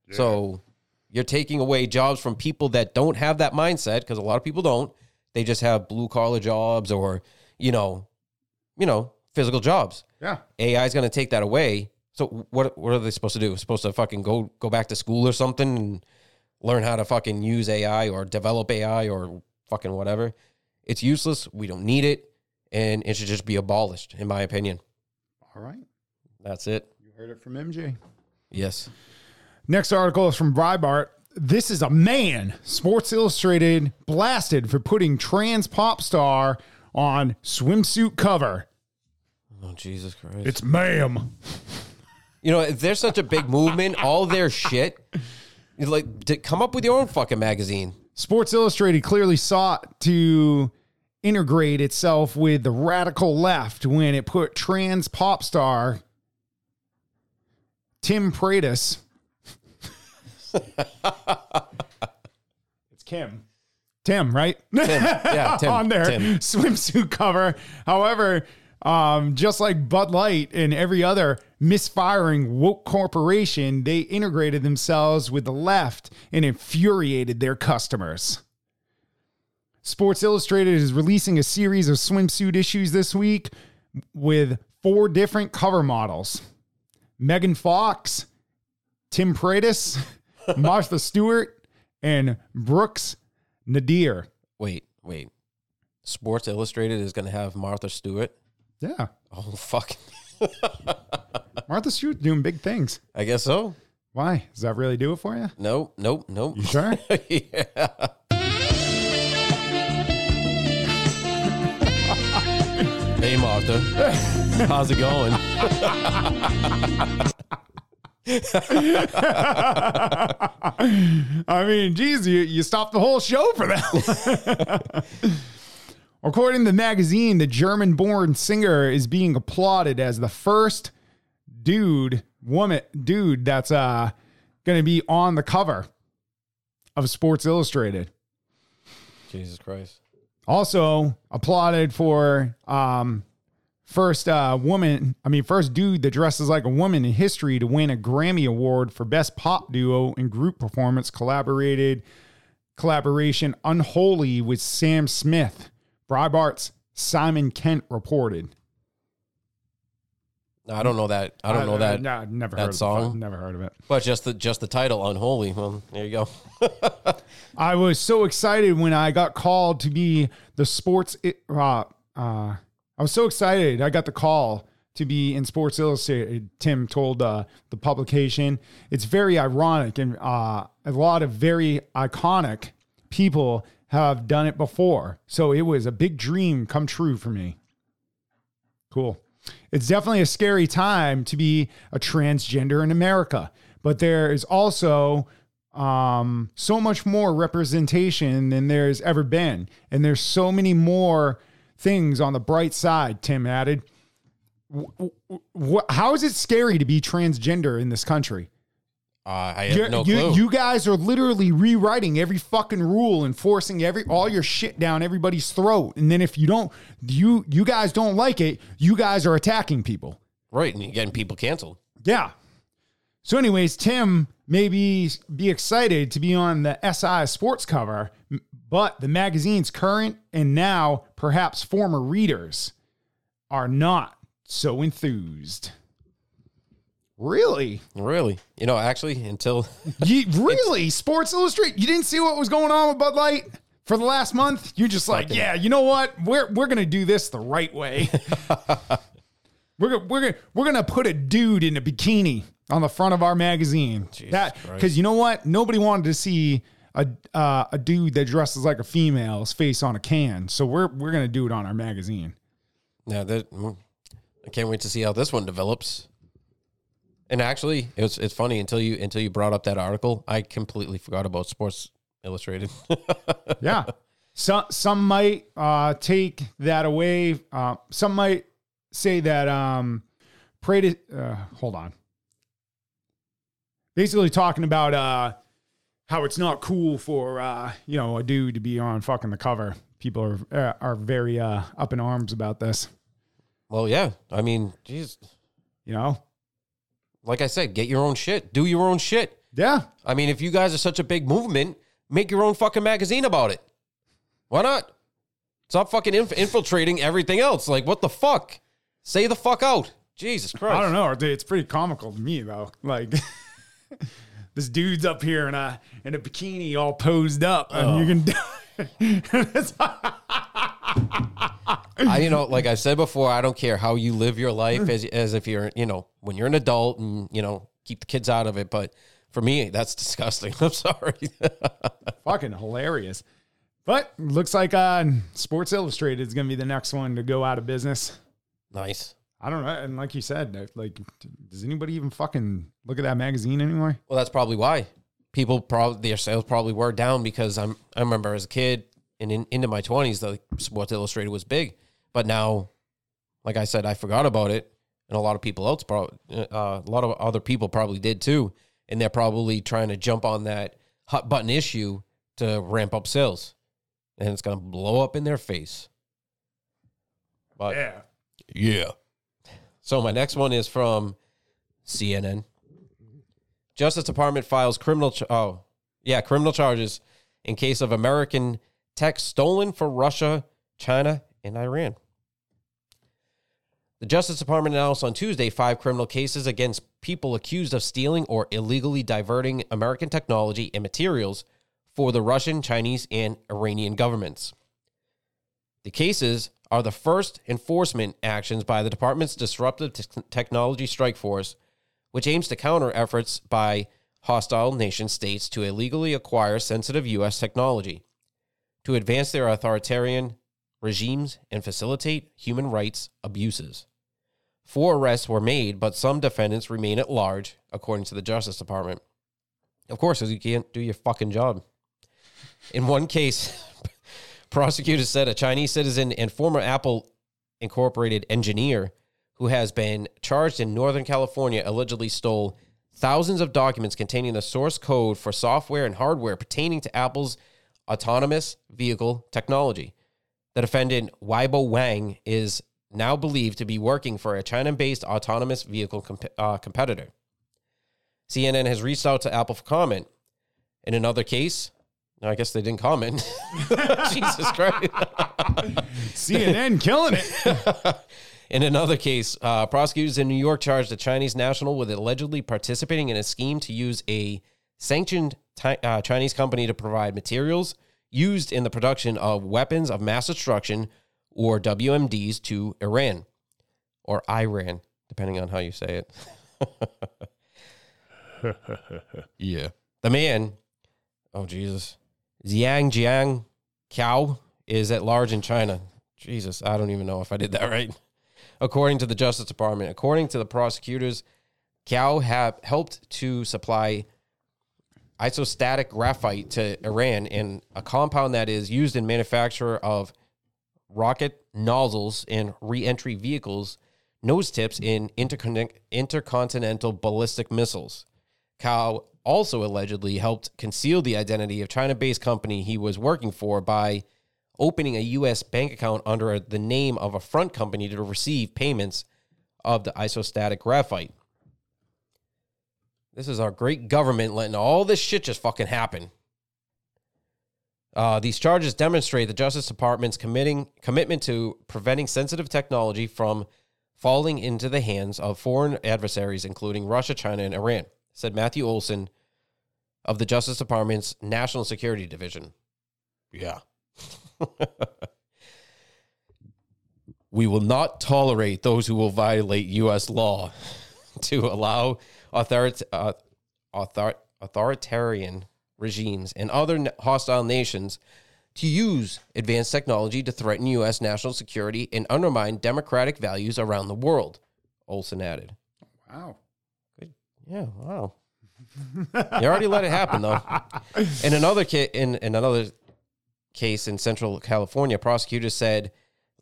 Yeah. So you're taking away jobs from people that don't have that mindset because a lot of people don't. They just have blue collar jobs or you know, you know, physical jobs. Yeah, AI is going to take that away. So what what are they supposed to do? Supposed to fucking go go back to school or something and learn how to fucking use AI or develop AI or fucking whatever. It's useless. We don't need it, and it should just be abolished, in my opinion. All right, that's it. You heard it from MJ. Yes. Next article is from Breitbart. This is a man. Sports Illustrated blasted for putting trans pop star on swimsuit cover. Oh Jesus Christ! It's ma'am. You know, if there's such a big movement, all their shit, like to come up with your own fucking magazine. Sports Illustrated clearly sought to integrate itself with the radical left when it put trans pop star Tim Petras it's Kim. Tim, right? Tim. Yeah, Tim. on their Tim. swimsuit cover. However, um, just like Bud Light and every other misfiring woke corporation, they integrated themselves with the left and infuriated their customers. Sports Illustrated is releasing a series of swimsuit issues this week with four different cover models Megan Fox, Tim Petras, Martha Stewart, and Brooks Nader. Wait, wait. Sports Illustrated is going to have Martha Stewart. Yeah. Oh fuck. Martha Stewart doing big things. I guess so. Why? Does that really do it for you? Nope, nope, nope. You sure? yeah. Hey Martha, how's it going? I mean, geez, you, you stopped the whole show for that. According to the magazine, the German born singer is being applauded as the first dude, woman, dude that's uh, going to be on the cover of Sports Illustrated. Jesus Christ. Also applauded for um, first uh, woman, I mean, first dude that dresses like a woman in history to win a Grammy Award for Best Pop Duo and Group Performance collaborated collaboration Unholy with Sam Smith. Breitbart's Simon Kent reported. I don't know that. I don't know that. No, never that heard song. Of it. Never heard of it. But just the just the title, "Unholy." Well, there you go. I was so excited when I got called to be the sports uh, uh, I was so excited. I got the call to be in Sports Illustrated. Tim told uh, the publication. It's very ironic, and uh, a lot of very iconic people have done it before. So it was a big dream come true for me. Cool. It's definitely a scary time to be a transgender in America, but there is also um, so much more representation than there's ever been. And there's so many more things on the bright side, Tim added. Wh- wh- how is it scary to be transgender in this country? Uh, I have You're- no clue. you guys are literally rewriting every fucking rule and forcing every all your shit down everybody's throat. And then if you don't, you you guys don't like it, you guys are attacking people. right, and you're getting people canceled. Yeah. So, anyways, Tim maybe be excited to be on the SI sports cover, but the magazine's current and now perhaps former readers are not so enthused. Really? Really, you know, actually, until You, really? Sports Illustrated? You didn't see what was going on with Bud Light for the last month? You're just like, Fucking- yeah, you know what? We're we're gonna do this the right way. we're gonna we're gonna we're gonna put a dude in a bikini on the front of our magazine. that because you know what? Nobody wanted to see a uh, a dude that dresses like a female's face on a can. So we're we're gonna do it on our magazine. now that mm, I can't wait to see how this one develops. And actually, it's it's funny until you until you brought up that article, I completely forgot about Sports Illustrated. yeah. Some some might uh, take that away. Uh, some might say that um, pray to uh, hold on. Basically, talking about uh, how it's not cool for uh, you know a dude to be on fucking the cover. People are uh, are very uh, up in arms about this. well, yeah, I mean, geez, You know, like I said, get your own shit, do your own shit. yeah, I mean, if you guys are such a big movement, make your own fucking magazine about it. Why not? Stop fucking inf- infiltrating everything else. Like, what the fuck? Say the fuck out. Jesus Christ. I don't know. It's pretty comical to me though. Like this dude's up here in a in a bikini, all posed up, and oh. you can. I, you know, like I said before, I don't care how you live your life as, as if you're, you know, when you're an adult and, you know, keep the kids out of it. But for me, that's disgusting. I'm sorry. fucking hilarious. But looks like uh, Sports Illustrated is going to be the next one to go out of business. nice. I don't know. And like you said, uh, like, does anybody even fucking look at that magazine anymore? Well, that's probably why people probably their sales probably were down because I'm I remember as a kid and in, into my 20s the Sports Illustrated was big, but now, like I said, I forgot about it, and a lot of people else probably uh, a lot of other people probably did too, and they're probably trying to jump on that hot button issue to ramp up sales, and it's gonna blow up in their face. But Yeah. yeah. So my next one is from CNN. Justice Department files criminal. Ch- oh, yeah, criminal charges in case of American tech stolen for Russia, China, and Iran. The Justice Department announced on Tuesday five criminal cases against people accused of stealing or illegally diverting American technology and materials for the Russian, Chinese, and Iranian governments. The cases are the first enforcement actions by the department's disruptive te- technology strike force, which aims to counter efforts by hostile nation states to illegally acquire sensitive U.S. technology, to advance their authoritarian regimes and facilitate human rights abuses. Four arrests were made, but some defendants remain at large, according to the Justice Department. Of course, because you can't do your fucking job. In one case, prosecutors said a Chinese citizen and former Apple Incorporated engineer who has been charged in Northern California allegedly stole thousands of documents containing the source code for software and hardware pertaining to Apple's autonomous vehicle technology. The defendant, Weibao Wang, is now believed to be working for a China based autonomous vehicle comp- uh, competitor. CNN has reached out to Apple for comment. In another case, I guess they didn't comment. Jesus Christ. CNN killing it. In another case, uh, prosecutors in New York charged a Chinese national with allegedly participating in a scheme to use a sanctioned ti- uh, Chinese company to provide materials used in the production of weapons of mass destruction or WMDs to Iran or Iran, depending on how you say it. yeah. The man, oh Jesus, Xiang Jiang Qiao is at large in China. Jesus, I don't even know if I did that right. According to the Justice Department, according to the prosecutors, Qiao have helped to supply isostatic graphite to Iran and a compound that is used in manufacture of rocket nozzles and re-entry vehicles, nose tips in intercon- intercontinental ballistic missiles. Cao also allegedly helped conceal the identity of China-based company he was working for by opening a U.S. bank account under the name of a front company to receive payments of the isostatic graphite. This is our great government letting all this shit just fucking happen. Uh, these charges demonstrate the Justice Department's committing commitment to preventing sensitive technology from falling into the hands of foreign adversaries, including Russia, China, and Iran, said Matthew Olsen of the Justice Department's National Security Division. Yeah. we will not tolerate those who will violate U.S. law to allow authorit- uh, author- authoritarian regimes and other hostile nations to use advanced technology to threaten U.S. national security and undermine democratic values around the world, Olsen added. Wow. Good. Yeah, wow. you already let it happen though. In another ca- in, in another case in Central California, prosecutors said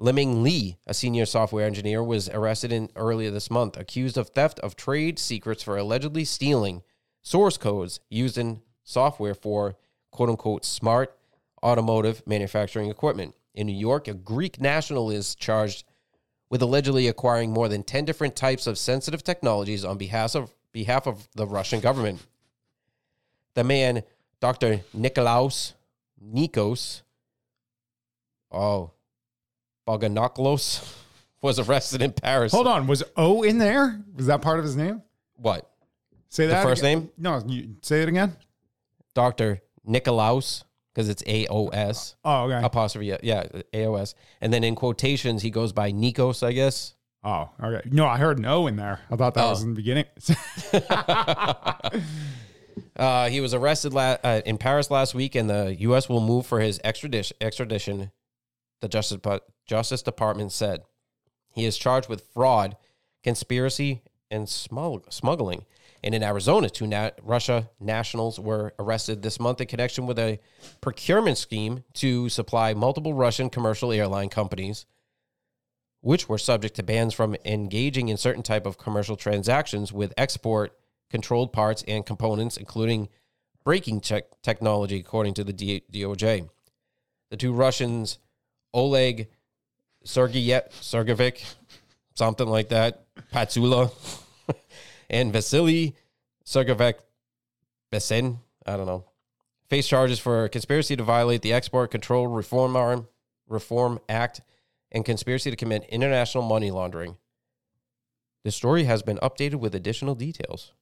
Liming Li, a senior software engineer, was arrested in earlier this month, accused of theft of trade secrets for allegedly stealing source codes used in software for quote unquote smart automotive manufacturing equipment. In New York, a Greek national is charged with allegedly acquiring more than 10 different types of sensitive technologies on behalf of behalf of the Russian government. The man, Dr. Nikolaos Nikos, oh, Boganoklos, was arrested in Paris. Hold on. Was O in there? Was that part of his name? What? Say that. first again. name? No, you say it again. Dr. Nikolaos, because it's A O S Oh, okay. apostrophe. Yeah, yeah, A O S. And then in quotations, he goes by Nikos, I guess. Oh, okay. No, I heard an O in there. I thought that Oh. was in the beginning. Uh, he was arrested la- uh, in Paris last week, and the U.S. will move for his extradition. Extradition, the Justice Justice Department said. He is charged with fraud, conspiracy, and smug- smuggling. And in Arizona, two na- Russia nationals were arrested this month in connection with a procurement scheme to supply multiple Russian commercial airline companies, which were subject to bans from engaging in certain type of commercial transactions with export controlled parts and components, including braking tech technology, according to the D- DOJ. The two Russians, Oleg Sergeyev, Sergeyevic, something like that, Patsula, and Vasily Sergeyevic Besen, I don't know, face charges for conspiracy to violate the Export Control Reform Arm Reform Act and conspiracy to commit international money laundering. The story has been updated with additional details.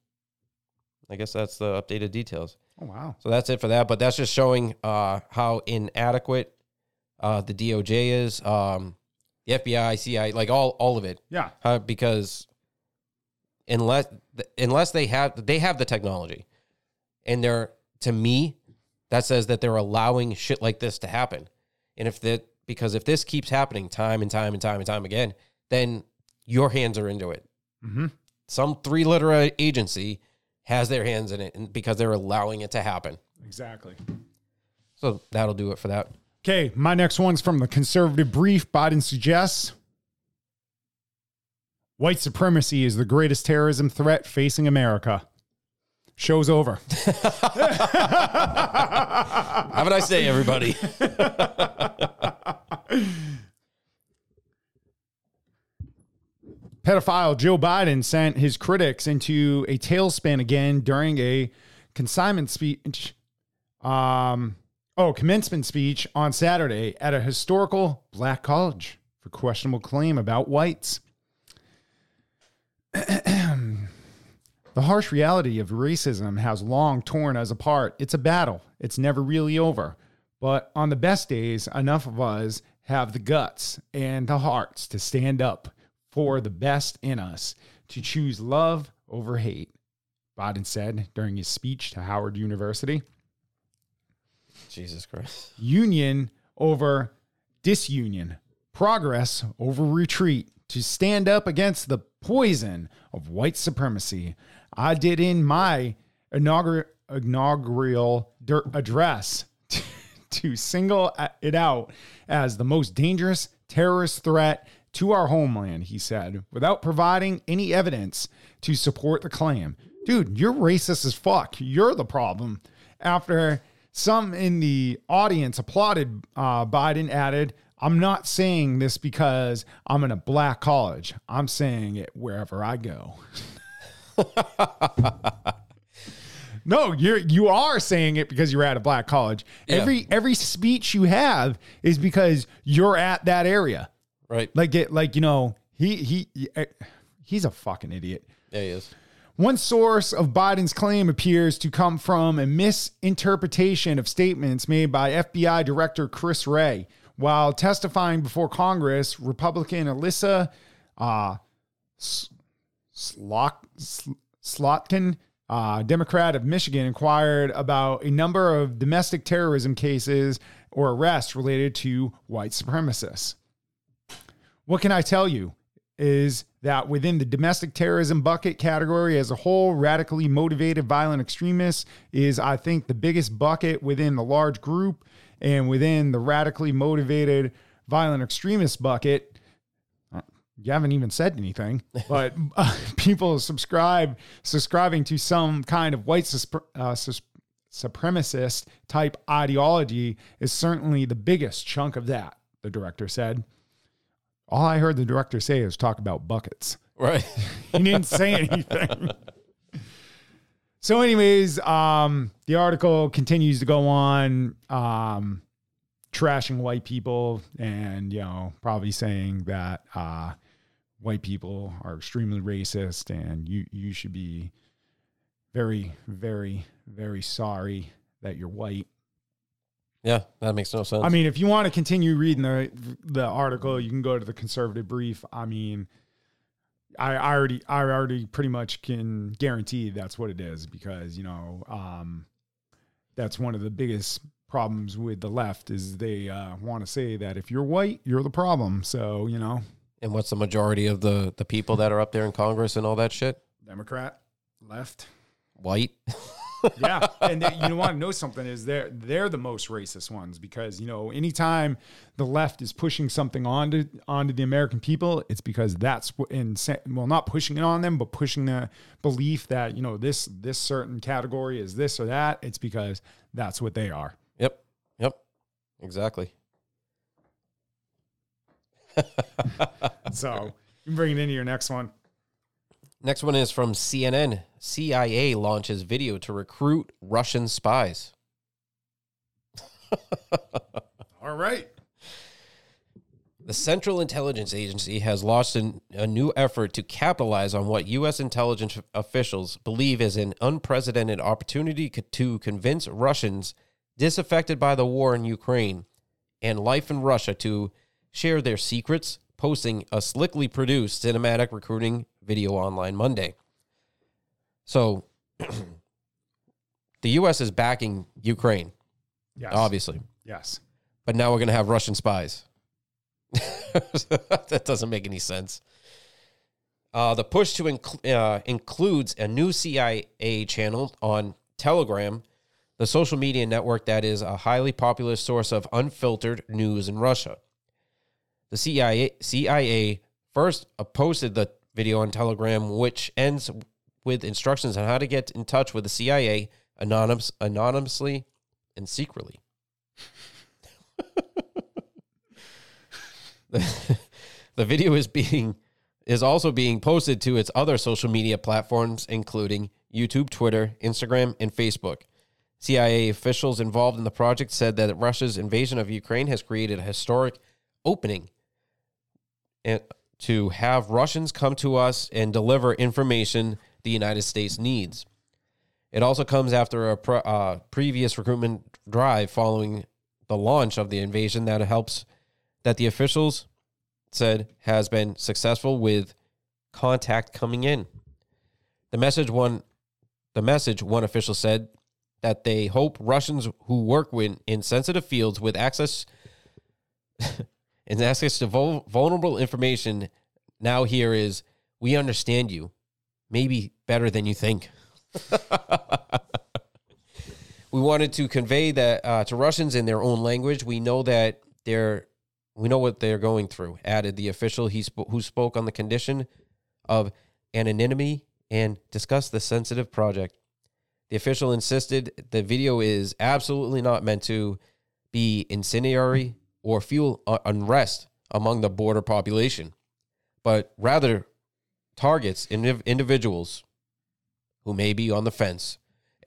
I guess that's the updated details. oh, wow. So that's it for that. But that's just showing uh, how inadequate uh, the DOJ is, um, the FBI, CIA, like all all of it. Yeah. Uh, because unless unless they have they have the technology, and they're to me, that says that they're allowing shit like this to happen. And if that because if this keeps happening time and time and time and time again, then your hands are into it. Mm-hmm. Some three letter agency has their hands in it and because they're allowing it to happen. Exactly. So that'll do it for that. Okay, my next one's from the conservative brief. Biden suggests white supremacy is the greatest terrorism threat facing America. Show's over. Have a nice day, everybody. Pedophile Joe Biden sent his critics into a tailspin again during a consignment speech. Um, oh, commencement speech on Saturday at a historical black college for questionable claim about whites. the harsh reality of racism has long torn us apart. It's a battle, it's never really over. But on the best days, enough of us have the guts and the hearts to stand up for the best in us, to choose love over hate, Biden said during his speech to Howard University. Jesus Christ. Union over disunion, progress over retreat, to stand up against the poison of white supremacy. I did in my inaugural address to, to single it out as the most dangerous terrorist threat to our homeland, he said, without providing any evidence to support the claim. Dude, you're racist as fuck. You're the problem. After some in the audience applauded, uh, Biden added, I'm not saying this because I'm in a black college. I'm saying it wherever I go. no, you're you are saying it because you're at a black college. Yeah. Every every speech you have is because you're at that area. Right. Like it, like you know, he he eh, he's a fucking idiot. Yeah, he is. One source of Biden's claim appears to come from a misinterpretation of statements made by FBI Director Chris Wray. While testifying before Congress, Republican Elissa uh, Slotkin, uh, Democrat of Michigan, inquired about a number of domestic terrorism cases or arrests related to white supremacists. What can I tell you? Is that within the domestic terrorism bucket category as a whole, radically motivated violent extremists is, I think, the biggest bucket within the large group. And within the radically motivated violent extremist bucket, uh, you haven't even said anything, but uh, people subscribe subscribing to some kind of white uh, sus- supremacist type ideology is certainly the biggest chunk of that. The director said. All I heard the director say is talk about buckets. Right. He didn't say anything. so, anyways, um, the article continues to go on, um, trashing white people and, you know, probably saying that uh, white people are extremely racist and you, you should be very, very, very sorry that you're white. Yeah, that makes no sense. I mean, if you want to continue reading the the article, you can go to the conservative brief. I mean, I, I already I already pretty much can guarantee that's what it is because you know um, that's one of the biggest problems with the left is they uh, want to say that if you're white, you're the problem. So you know, and what's the majority of the the people that are up there in Congress and all that shit? Democrat, left. White. yeah, and they, you want to know something is they're they're the most racist ones because you know anytime the left is pushing something onto onto the American people, it's because that's what in well not pushing it on them, but pushing the belief that you know this this certain category is this or that. It's because that's what they are. Yep. Yep. Exactly. So you can bring it into your next one. Next one is from CNN. CIA launches video to recruit Russian spies. All right. The Central Intelligence Agency has launched an, a new effort to capitalize on what U.S. intelligence officials believe is an unprecedented opportunity to convince Russians disaffected by the war in Ukraine and life in Russia to share their secrets, posting a slickly produced cinematic recruiting video online Monday. So, the U.S. is backing Ukraine, Yes. obviously, Yes. but now we're going to have Russian spies. that doesn't make any sense. Uh, the push to inc- uh, includes a new CIA channel on Telegram, the social media network that is a highly popular source of unfiltered news in Russia. The CIA CIA first posted the video on Telegram, which ends with instructions on how to get in touch with the CIA anonymous, anonymously and secretly. the, the video is being is also being posted to its other social media platforms including YouTube, Twitter, Instagram, and Facebook. CIA officials involved in the project said that Russia's invasion of Ukraine has created a historic opening and to have Russians come to us and deliver information the United States needs. It also comes after a pre- uh, previous recruitment drive following the launch of the invasion that helps that the officials said has been successful with contact coming in. The message one the message one official said that they hope Russians who work with, in sensitive fields with access and access to vul- vulnerable information now here is we understand you maybe better than you think. we wanted to convey that uh, to Russians in their own language. We know that they're we know what they're going through. Added the official he sp- who spoke on the condition of anonymity and discussed the sensitive project. The official insisted the video is absolutely not meant to be incendiary or fuel unrest among the border population, but rather targets indiv- individuals who may be on the fence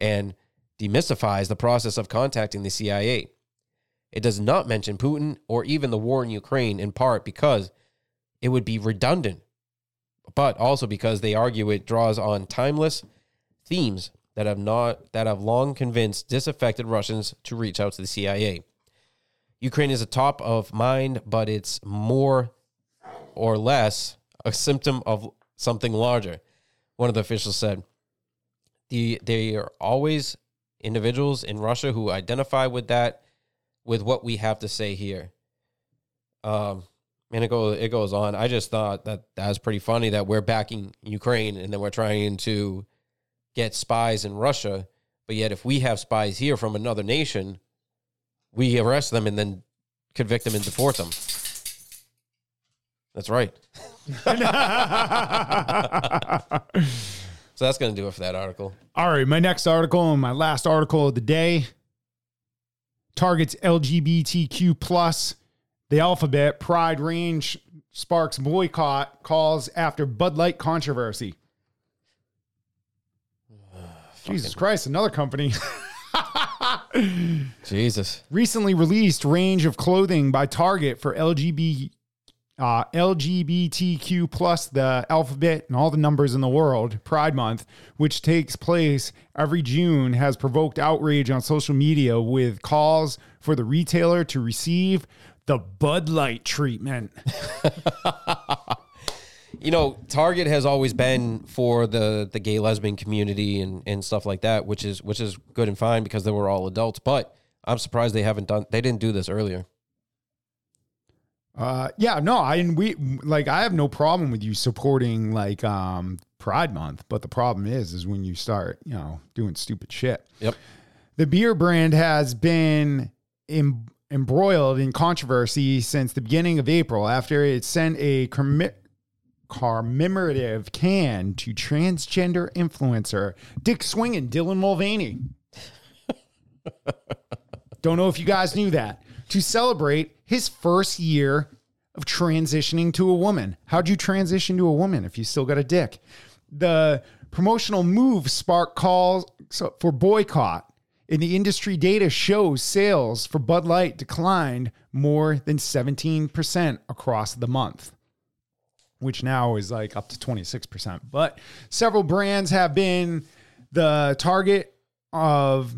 and demystifies the process of contacting the CIA. It does not mention Putin or even the war in Ukraine, in part because it would be redundant, but also because they argue it draws on timeless themes that have not that have long convinced disaffected Russians to reach out to the CIA. Ukraine is a top of mind, but it's more or less a symptom of something larger. One of the officials said, the, they are always individuals in Russia who identify with that, with what we have to say here. Um, and it goes it goes on. I just thought that that was pretty funny that we're backing Ukraine and then we're trying to get spies in Russia, but yet if we have spies here from another nation, we arrest them and then convict them and deport them. That's right. so that's going to do it for that article. All right, my next article and my last article of the day targets LGBTQ plus. The alphabet Pride Range sparks boycott calls after Bud Light controversy. Jesus Christ, another company. Jesus. Recently released range of clothing by Target for LGBT uh, LGBTQ plus the alphabet and all the numbers in the world, Pride Month, which takes place every June, has provoked outrage on social media with calls for the retailer to receive the Bud Light treatment. you know, Target has always been for the the gay lesbian community and and stuff like that, which is which is good and fine because they were all adults. But I'm surprised they haven't done they didn't do this earlier. Uh, yeah, no, I and we like I have no problem with you supporting like um Pride Month, but the problem is is when you start, you know, doing stupid shit. Yep. The beer brand has been em- embroiled in controversy since the beginning of April after it sent a commemorative can to transgender influencer Dick Swing and Dylan Mulvaney. Don't know if you guys knew that. To celebrate his first year of transitioning to a woman. How'd you transition to a woman if you still got a dick? The promotional move sparked calls for boycott. And the industry data shows sales for Bud Light declined more than 17% across the month, which now is like up to 26%. But several brands have been the target of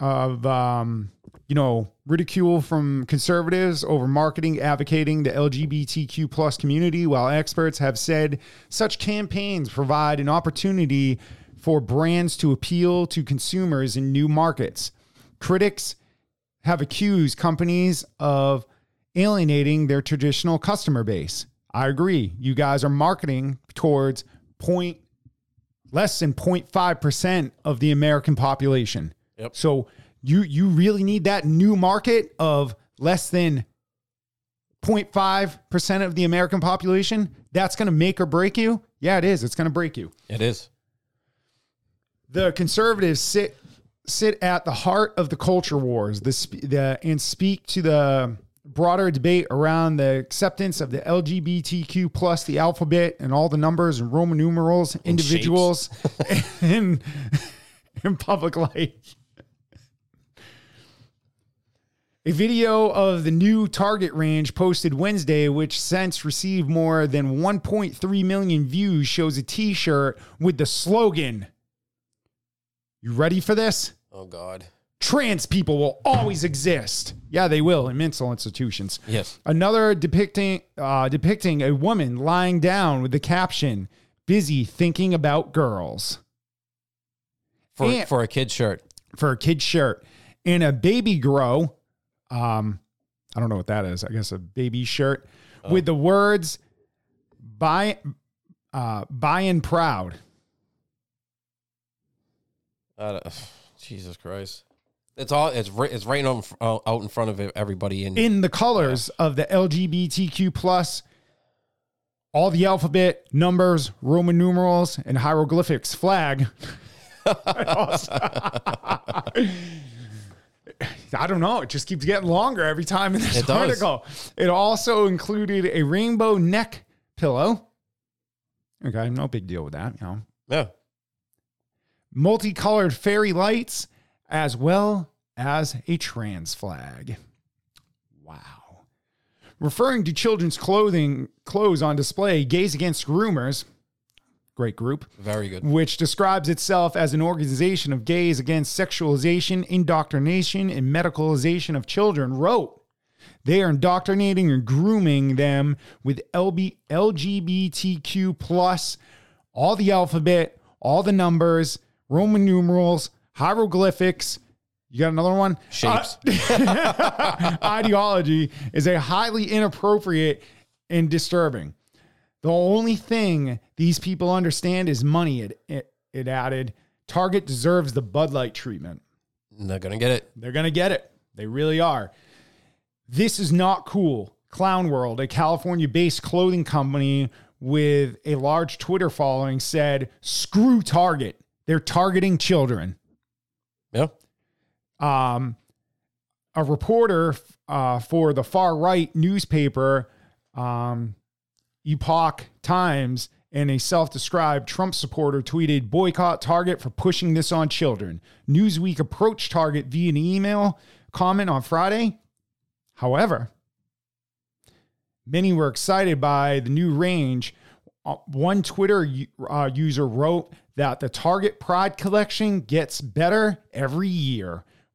of um, you know ridicule from conservatives over marketing advocating the lgbtq plus community while experts have said such campaigns provide an opportunity for brands to appeal to consumers in new markets. Critics have accused companies of alienating their traditional customer base. I agree. You guys are marketing towards point less than 0.5% of the american population. Yep. so you you really need that new market of less than 0.5% of the American population. That's going to make or break you. Yeah, it is. It's going to break you. It is. The conservatives sit sit at the heart of the culture wars. The, the and speak to the broader debate around the acceptance of the LGBTQ plus the alphabet and all the numbers and Roman numerals, individuals in in public life. A video of the new Target range posted Wednesday, which since received more than 1.3 million views, shows a t shirt with the slogan You ready for this? Oh God. Trans people will always exist. Yeah, they will in mental institutions. Yes. Another depicting uh, depicting a woman lying down with the caption "Busy thinking about girls" For And- for a kid shirt. for a kid's shirt, and a baby grow. Um, I don't know what that is. I guess a baby shirt with the words "buy, uh, by and proud." Don't- Jesus Christ. It's all it's it's right on, out out in front of everybody in in the colors of the LGBTQ plus, all the alphabet, numbers, Roman numerals, and hieroglyphics flag. I don't know. It just keeps getting longer every time in this It does. article. It also included a rainbow neck pillow. Okay, no big deal with that. You know, yeah. multicolored fairy lights, as well as a trans flag. Wow. Referring to children's clothing clothes on display, Gays Against Groomers, great group, Very good. which describes itself as an organization of gays against sexualization, indoctrination, and medicalization of children, wrote they are indoctrinating and grooming them with LB, LGBTQ plus, all the alphabet, all the numbers, Roman numerals, hieroglyphics. You got another one? Shapes. Uh, ideology is a highly inappropriate and disturbing. The only thing these people understand is money. It, it, it added, Target deserves the Bud Light treatment. They're gonna get it. They're going to get it. They really are. This is not cool. Clown World, a California based clothing company with a large Twitter following, said, screw Target. They're targeting children. Yeah. Um, a reporter uh, for the far right newspaper, um, Epoch Times, and a self described Trump supporter tweeted, boycott Target for pushing this on children. Newsweek approached Target via an email comment on Friday. However, many were excited by the new range. Uh, one Twitter uh, user wrote that the Target Pride collection gets better every year.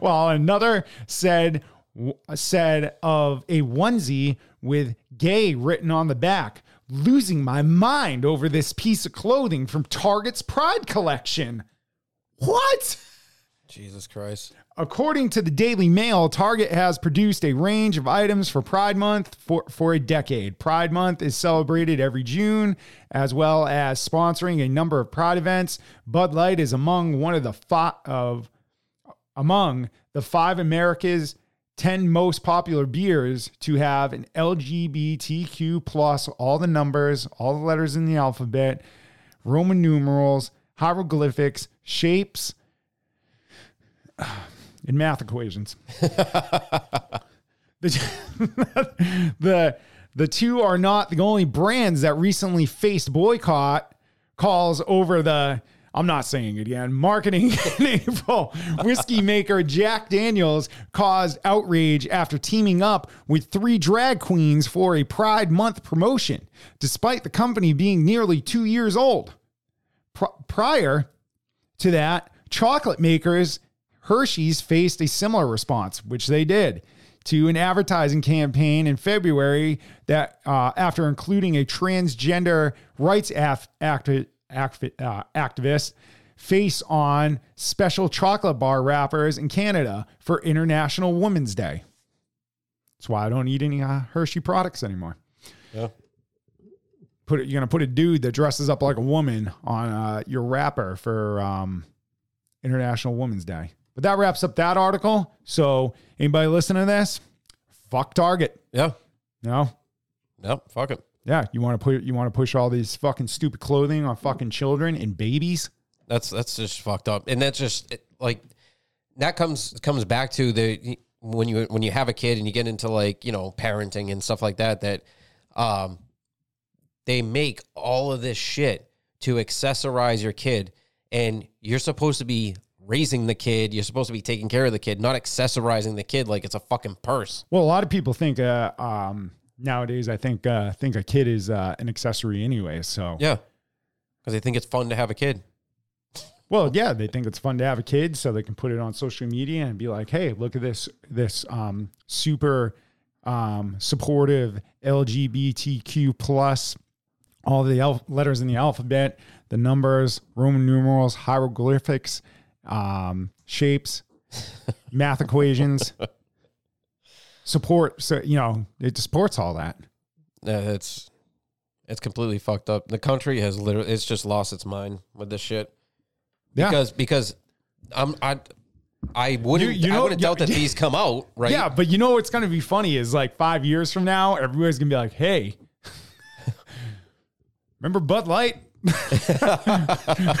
While another said said of a onesie with gay written on the back, losing my mind over this piece of clothing from Target's Pride collection. What? Jesus Christ. According to the Daily Mail, Target has produced a range of items for Pride Month for, for a decade. Pride Month is celebrated every June, as well as sponsoring a number of Pride events. Bud Light is among one of the five of among the five America's 10 most popular beers to have an LGBTQ plus all the numbers, all the letters in the alphabet, Roman numerals, hieroglyphics, shapes, and math equations. the, the the two are not the only brands that recently faced boycott calls over the I'm not saying it again. Marketing in April. Whiskey maker Jack Daniels caused outrage after teaming up with three drag queens for a Pride Month promotion, despite the company being nearly two years old. Pr- prior to that, chocolate makers Hershey's faced a similar response, which they did to an advertising campaign in February that, uh, after including a transgender rights af- acti- uh, activist, face on special chocolate bar wrappers in Canada for International Women's Day. That's why I don't eat any uh, Hershey products anymore. Yeah. Put it, you're gonna put a dude that dresses up like a woman on uh, your wrapper for um, International Women's Day. But that wraps up that article. So anybody listening to this, fuck Target. Yeah. No. Yep. Fuck it. Yeah, you want to put you want to push all these fucking stupid clothing on fucking children and babies. That's that's just fucked up, and that's just it, like that comes comes back to the when you when you have a kid and you get into like you know parenting and stuff like that that um they make all of this shit to accessorize your kid, and you're supposed to be raising the kid, you're supposed to be taking care of the kid, not accessorizing the kid like it's a fucking purse. Well, a lot of people think uh, um, nowadays. I think uh, think a kid is uh, an accessory anyway. So Yeah, because they think it's fun to have a kid. Well, yeah, they think it's fun to have a kid, so they can put it on social media and be like, "Hey, look at this this um, super um, supportive LGBTQ plus all the al- letters in the alphabet, the numbers, Roman numerals, hieroglyphics, um, shapes, math equations, support. So you know, it supports all that. Uh, it's it's completely fucked up. The country has literally it's just lost its mind with this shit. Yeah. because because I'm I I wouldn't You- you I know- wouldn't doubt that yeah. these come out right. Yeah, but you know what's going to be funny is like five years from now, everybody's going to be like, hey, remember Bud Light?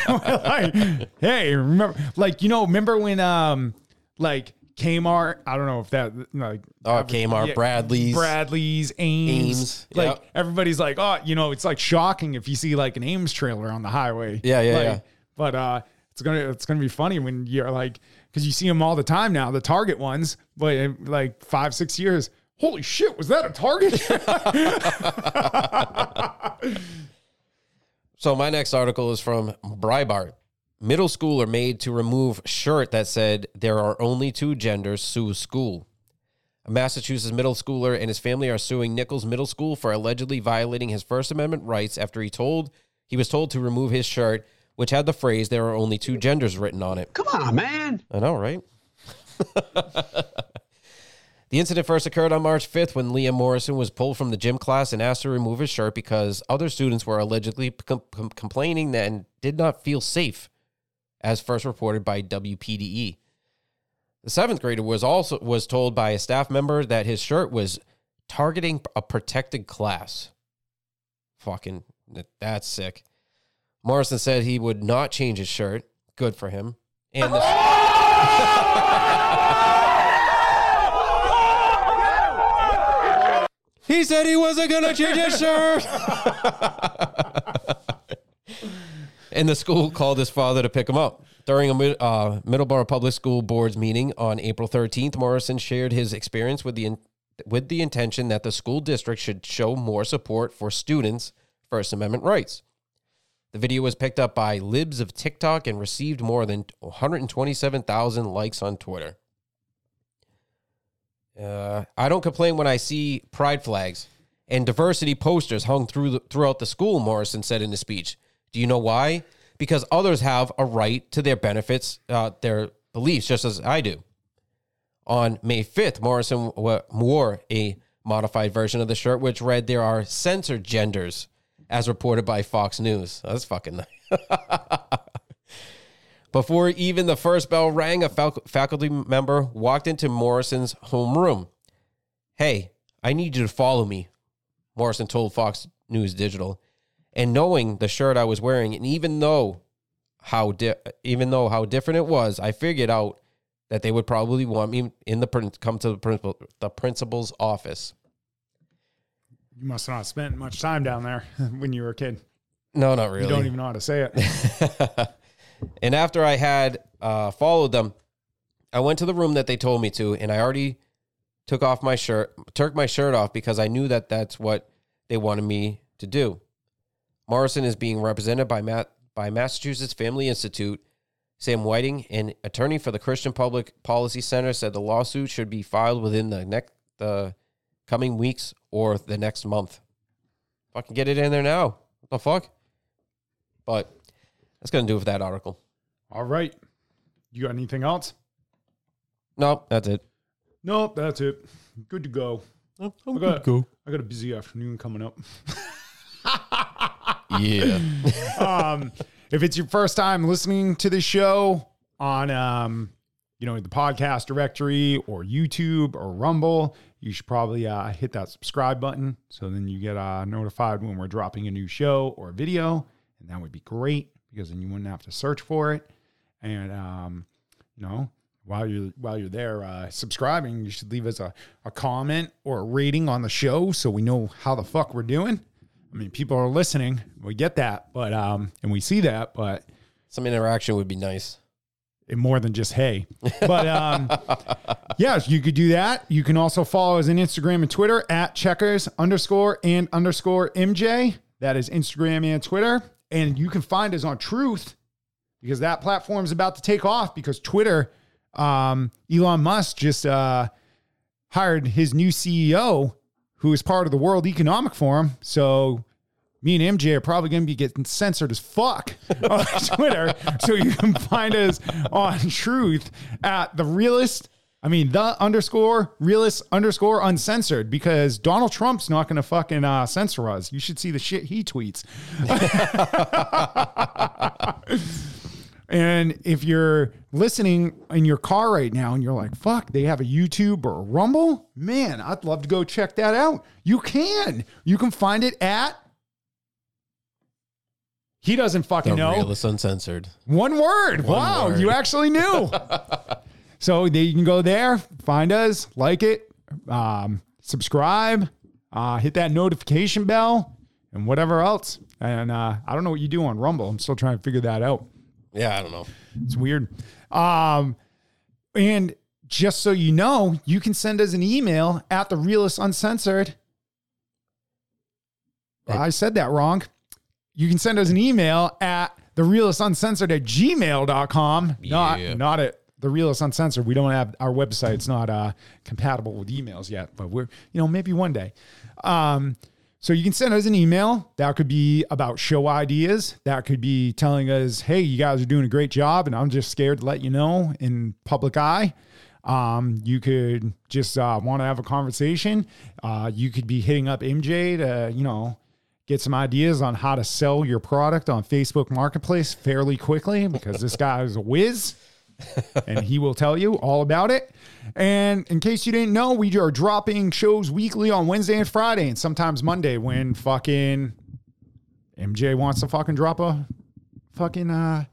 like, hey, remember, like, you know, remember when, um, like, Kmart, I don't know if that, like, Oh, Kmart, yeah, Bradley's. Bradley's, Ames. Ames, Like, yep. everybody's like, oh, you know, it's like shocking if you see like an Ames trailer on the highway. Yeah, yeah, Like, yeah. But, uh, it's gonna it's gonna be funny when you're like because you see them all the time now the Target ones but in like five six years holy shit was that a Target So my next article is from Breitbart. Middle schooler made to remove shirt that said there are only two genders sue school. A Massachusetts middle schooler and his family are suing Nichols Middle School for allegedly violating his First Amendment rights after he told he was told to remove his shirt, which had the phrase "there are only two genders" written on it. Come on, man. I know, right? the incident first occurred on March 5th when Liam Morrison was pulled from the gym class and asked to remove his shirt because other students were allegedly com- com- complaining that and did not feel safe, as first reported by WPDE. The seventh grader was also was told by a staff member that his shirt was targeting a protected class. Fucking, that's sick. Morrison said he would not change his shirt. Good for him. And the, he said he wasn't to change his shirt. and the school called his father to pick him up. During a uh, Middleborough Public School Board's meeting on April 13th, Morrison shared his experience with the in- with the intention that the school district should show more support for students' First Amendment rights. The video was picked up by libs of TikTok and received more than 127,000 likes on Twitter. Uh, I don't complain when I see pride flags and diversity posters hung through the, throughout the school, Morrison said in his speech. Do you know why? Because others have a right to their benefits, uh, their beliefs, just as I do. On May 5th, Morrison wore a modified version of the shirt, which read, There are censored genders, as reported by Fox News. That's fucking nice. Before even the first bell rang, a fac- faculty member walked into Morrison's homeroom. Hey, I need you to follow me, Morrison told Fox News Digital. And knowing the shirt I was wearing, and even though how di- even though how different it was, I figured out that they would probably want me in the prin- come to the principal the principal's office. you must not have spent much time down there when you were a kid No, not really. you don't even know how to say it and after I had uh, followed them, I went to the room that they told me to, and I already took off my shirt, took my shirt off because I knew that that's what they wanted me to do. Morrison is being represented by Matt by Massachusetts Family Institute. Sam Whiting, an attorney for the Christian Public Policy Center, said the lawsuit should be filed within the next the coming weeks or the next month. Fucking get it in there now. What the fuck? But that's gonna do it for that article. all right you got anything else No, that's it. nope that's it good to go I'm I got, I got a busy afternoon coming up Yeah. um, if it's your first time listening to the show on, um, you know, the podcast directory or YouTube or Rumble, you should probably uh, hit that subscribe button so then you get uh, notified when we're dropping a new show or video, and that would be great because then you wouldn't have to search for it. And um, you know, while you're while you're there uh, subscribing, you should leave us a, a comment or a rating on the show so we know how the fuck we're doing. I mean, people are listening. We get that, but um, and we see that, but Some interaction would be nice. it more than just hey. But um, yeah, you could do that. You can also follow us on Instagram and Twitter at checkers underscore and underscore MJ. That is Instagram and Twitter. And you can find us on Truth because that platform is about to take off because Twitter, um, Elon Musk just uh, hired his new CEO who is part of the World Economic Forum. So me and MJ are probably going to be getting censored as fuck on Twitter. so you can find us on Truth at the realist. I mean, the underscore realist underscore uncensored because Donald Trump's not going to fucking uh, censor us. You should see the shit he tweets. And if you're listening in your car right now and you're like, fuck, they have a YouTube or a Rumble, man, I'd love to go check that out. You can. You can find it at. He doesn't fucking The know. realist uncensored. One word. wow, word. you actually knew. so they, you can go there, find us, like it, um, subscribe, uh, hit that notification bell, and whatever else. And uh, I don't know what you do on Rumble. I'm still trying to figure that out. Yeah, I don't know. It's weird. Um, and just so you know, you can send us an email at the realist uncensored. I said that wrong. You can send us an email at the realist uncensored at gmail.com. Yeah. Not, not at the realist uncensored. We don't have our website's not uh, compatible with emails yet, but we're, you know, maybe one day. Um, so you can send us an email. That could be about show ideas. That could be telling us, hey, you guys are doing a great job, and I'm just scared to let you know in public eye. Um, you could just uh, want to have a conversation. Uh, you could be hitting up MJ to, you know, get some ideas on how to sell your product on Facebook Marketplace fairly quickly because this guy is a whiz and he will tell you all about it. And in case you didn't know, we are dropping shows weekly on Wednesday and Friday and sometimes Monday when fucking MJ wants to fucking drop a fucking uh,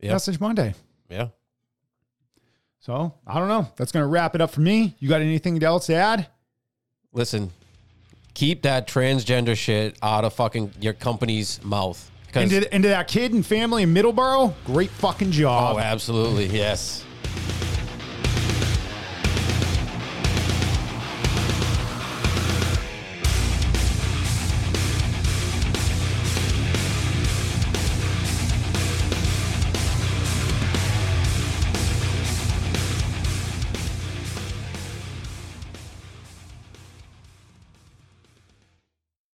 Yep. message Monday. Yeah. So I don't know. That's going to wrap it up for me. You got anything else to add? Listen, keep that transgender shit out of fucking your company's mouth. Into that kid and family in Middleborough, great fucking job. oh, absolutely. Yes.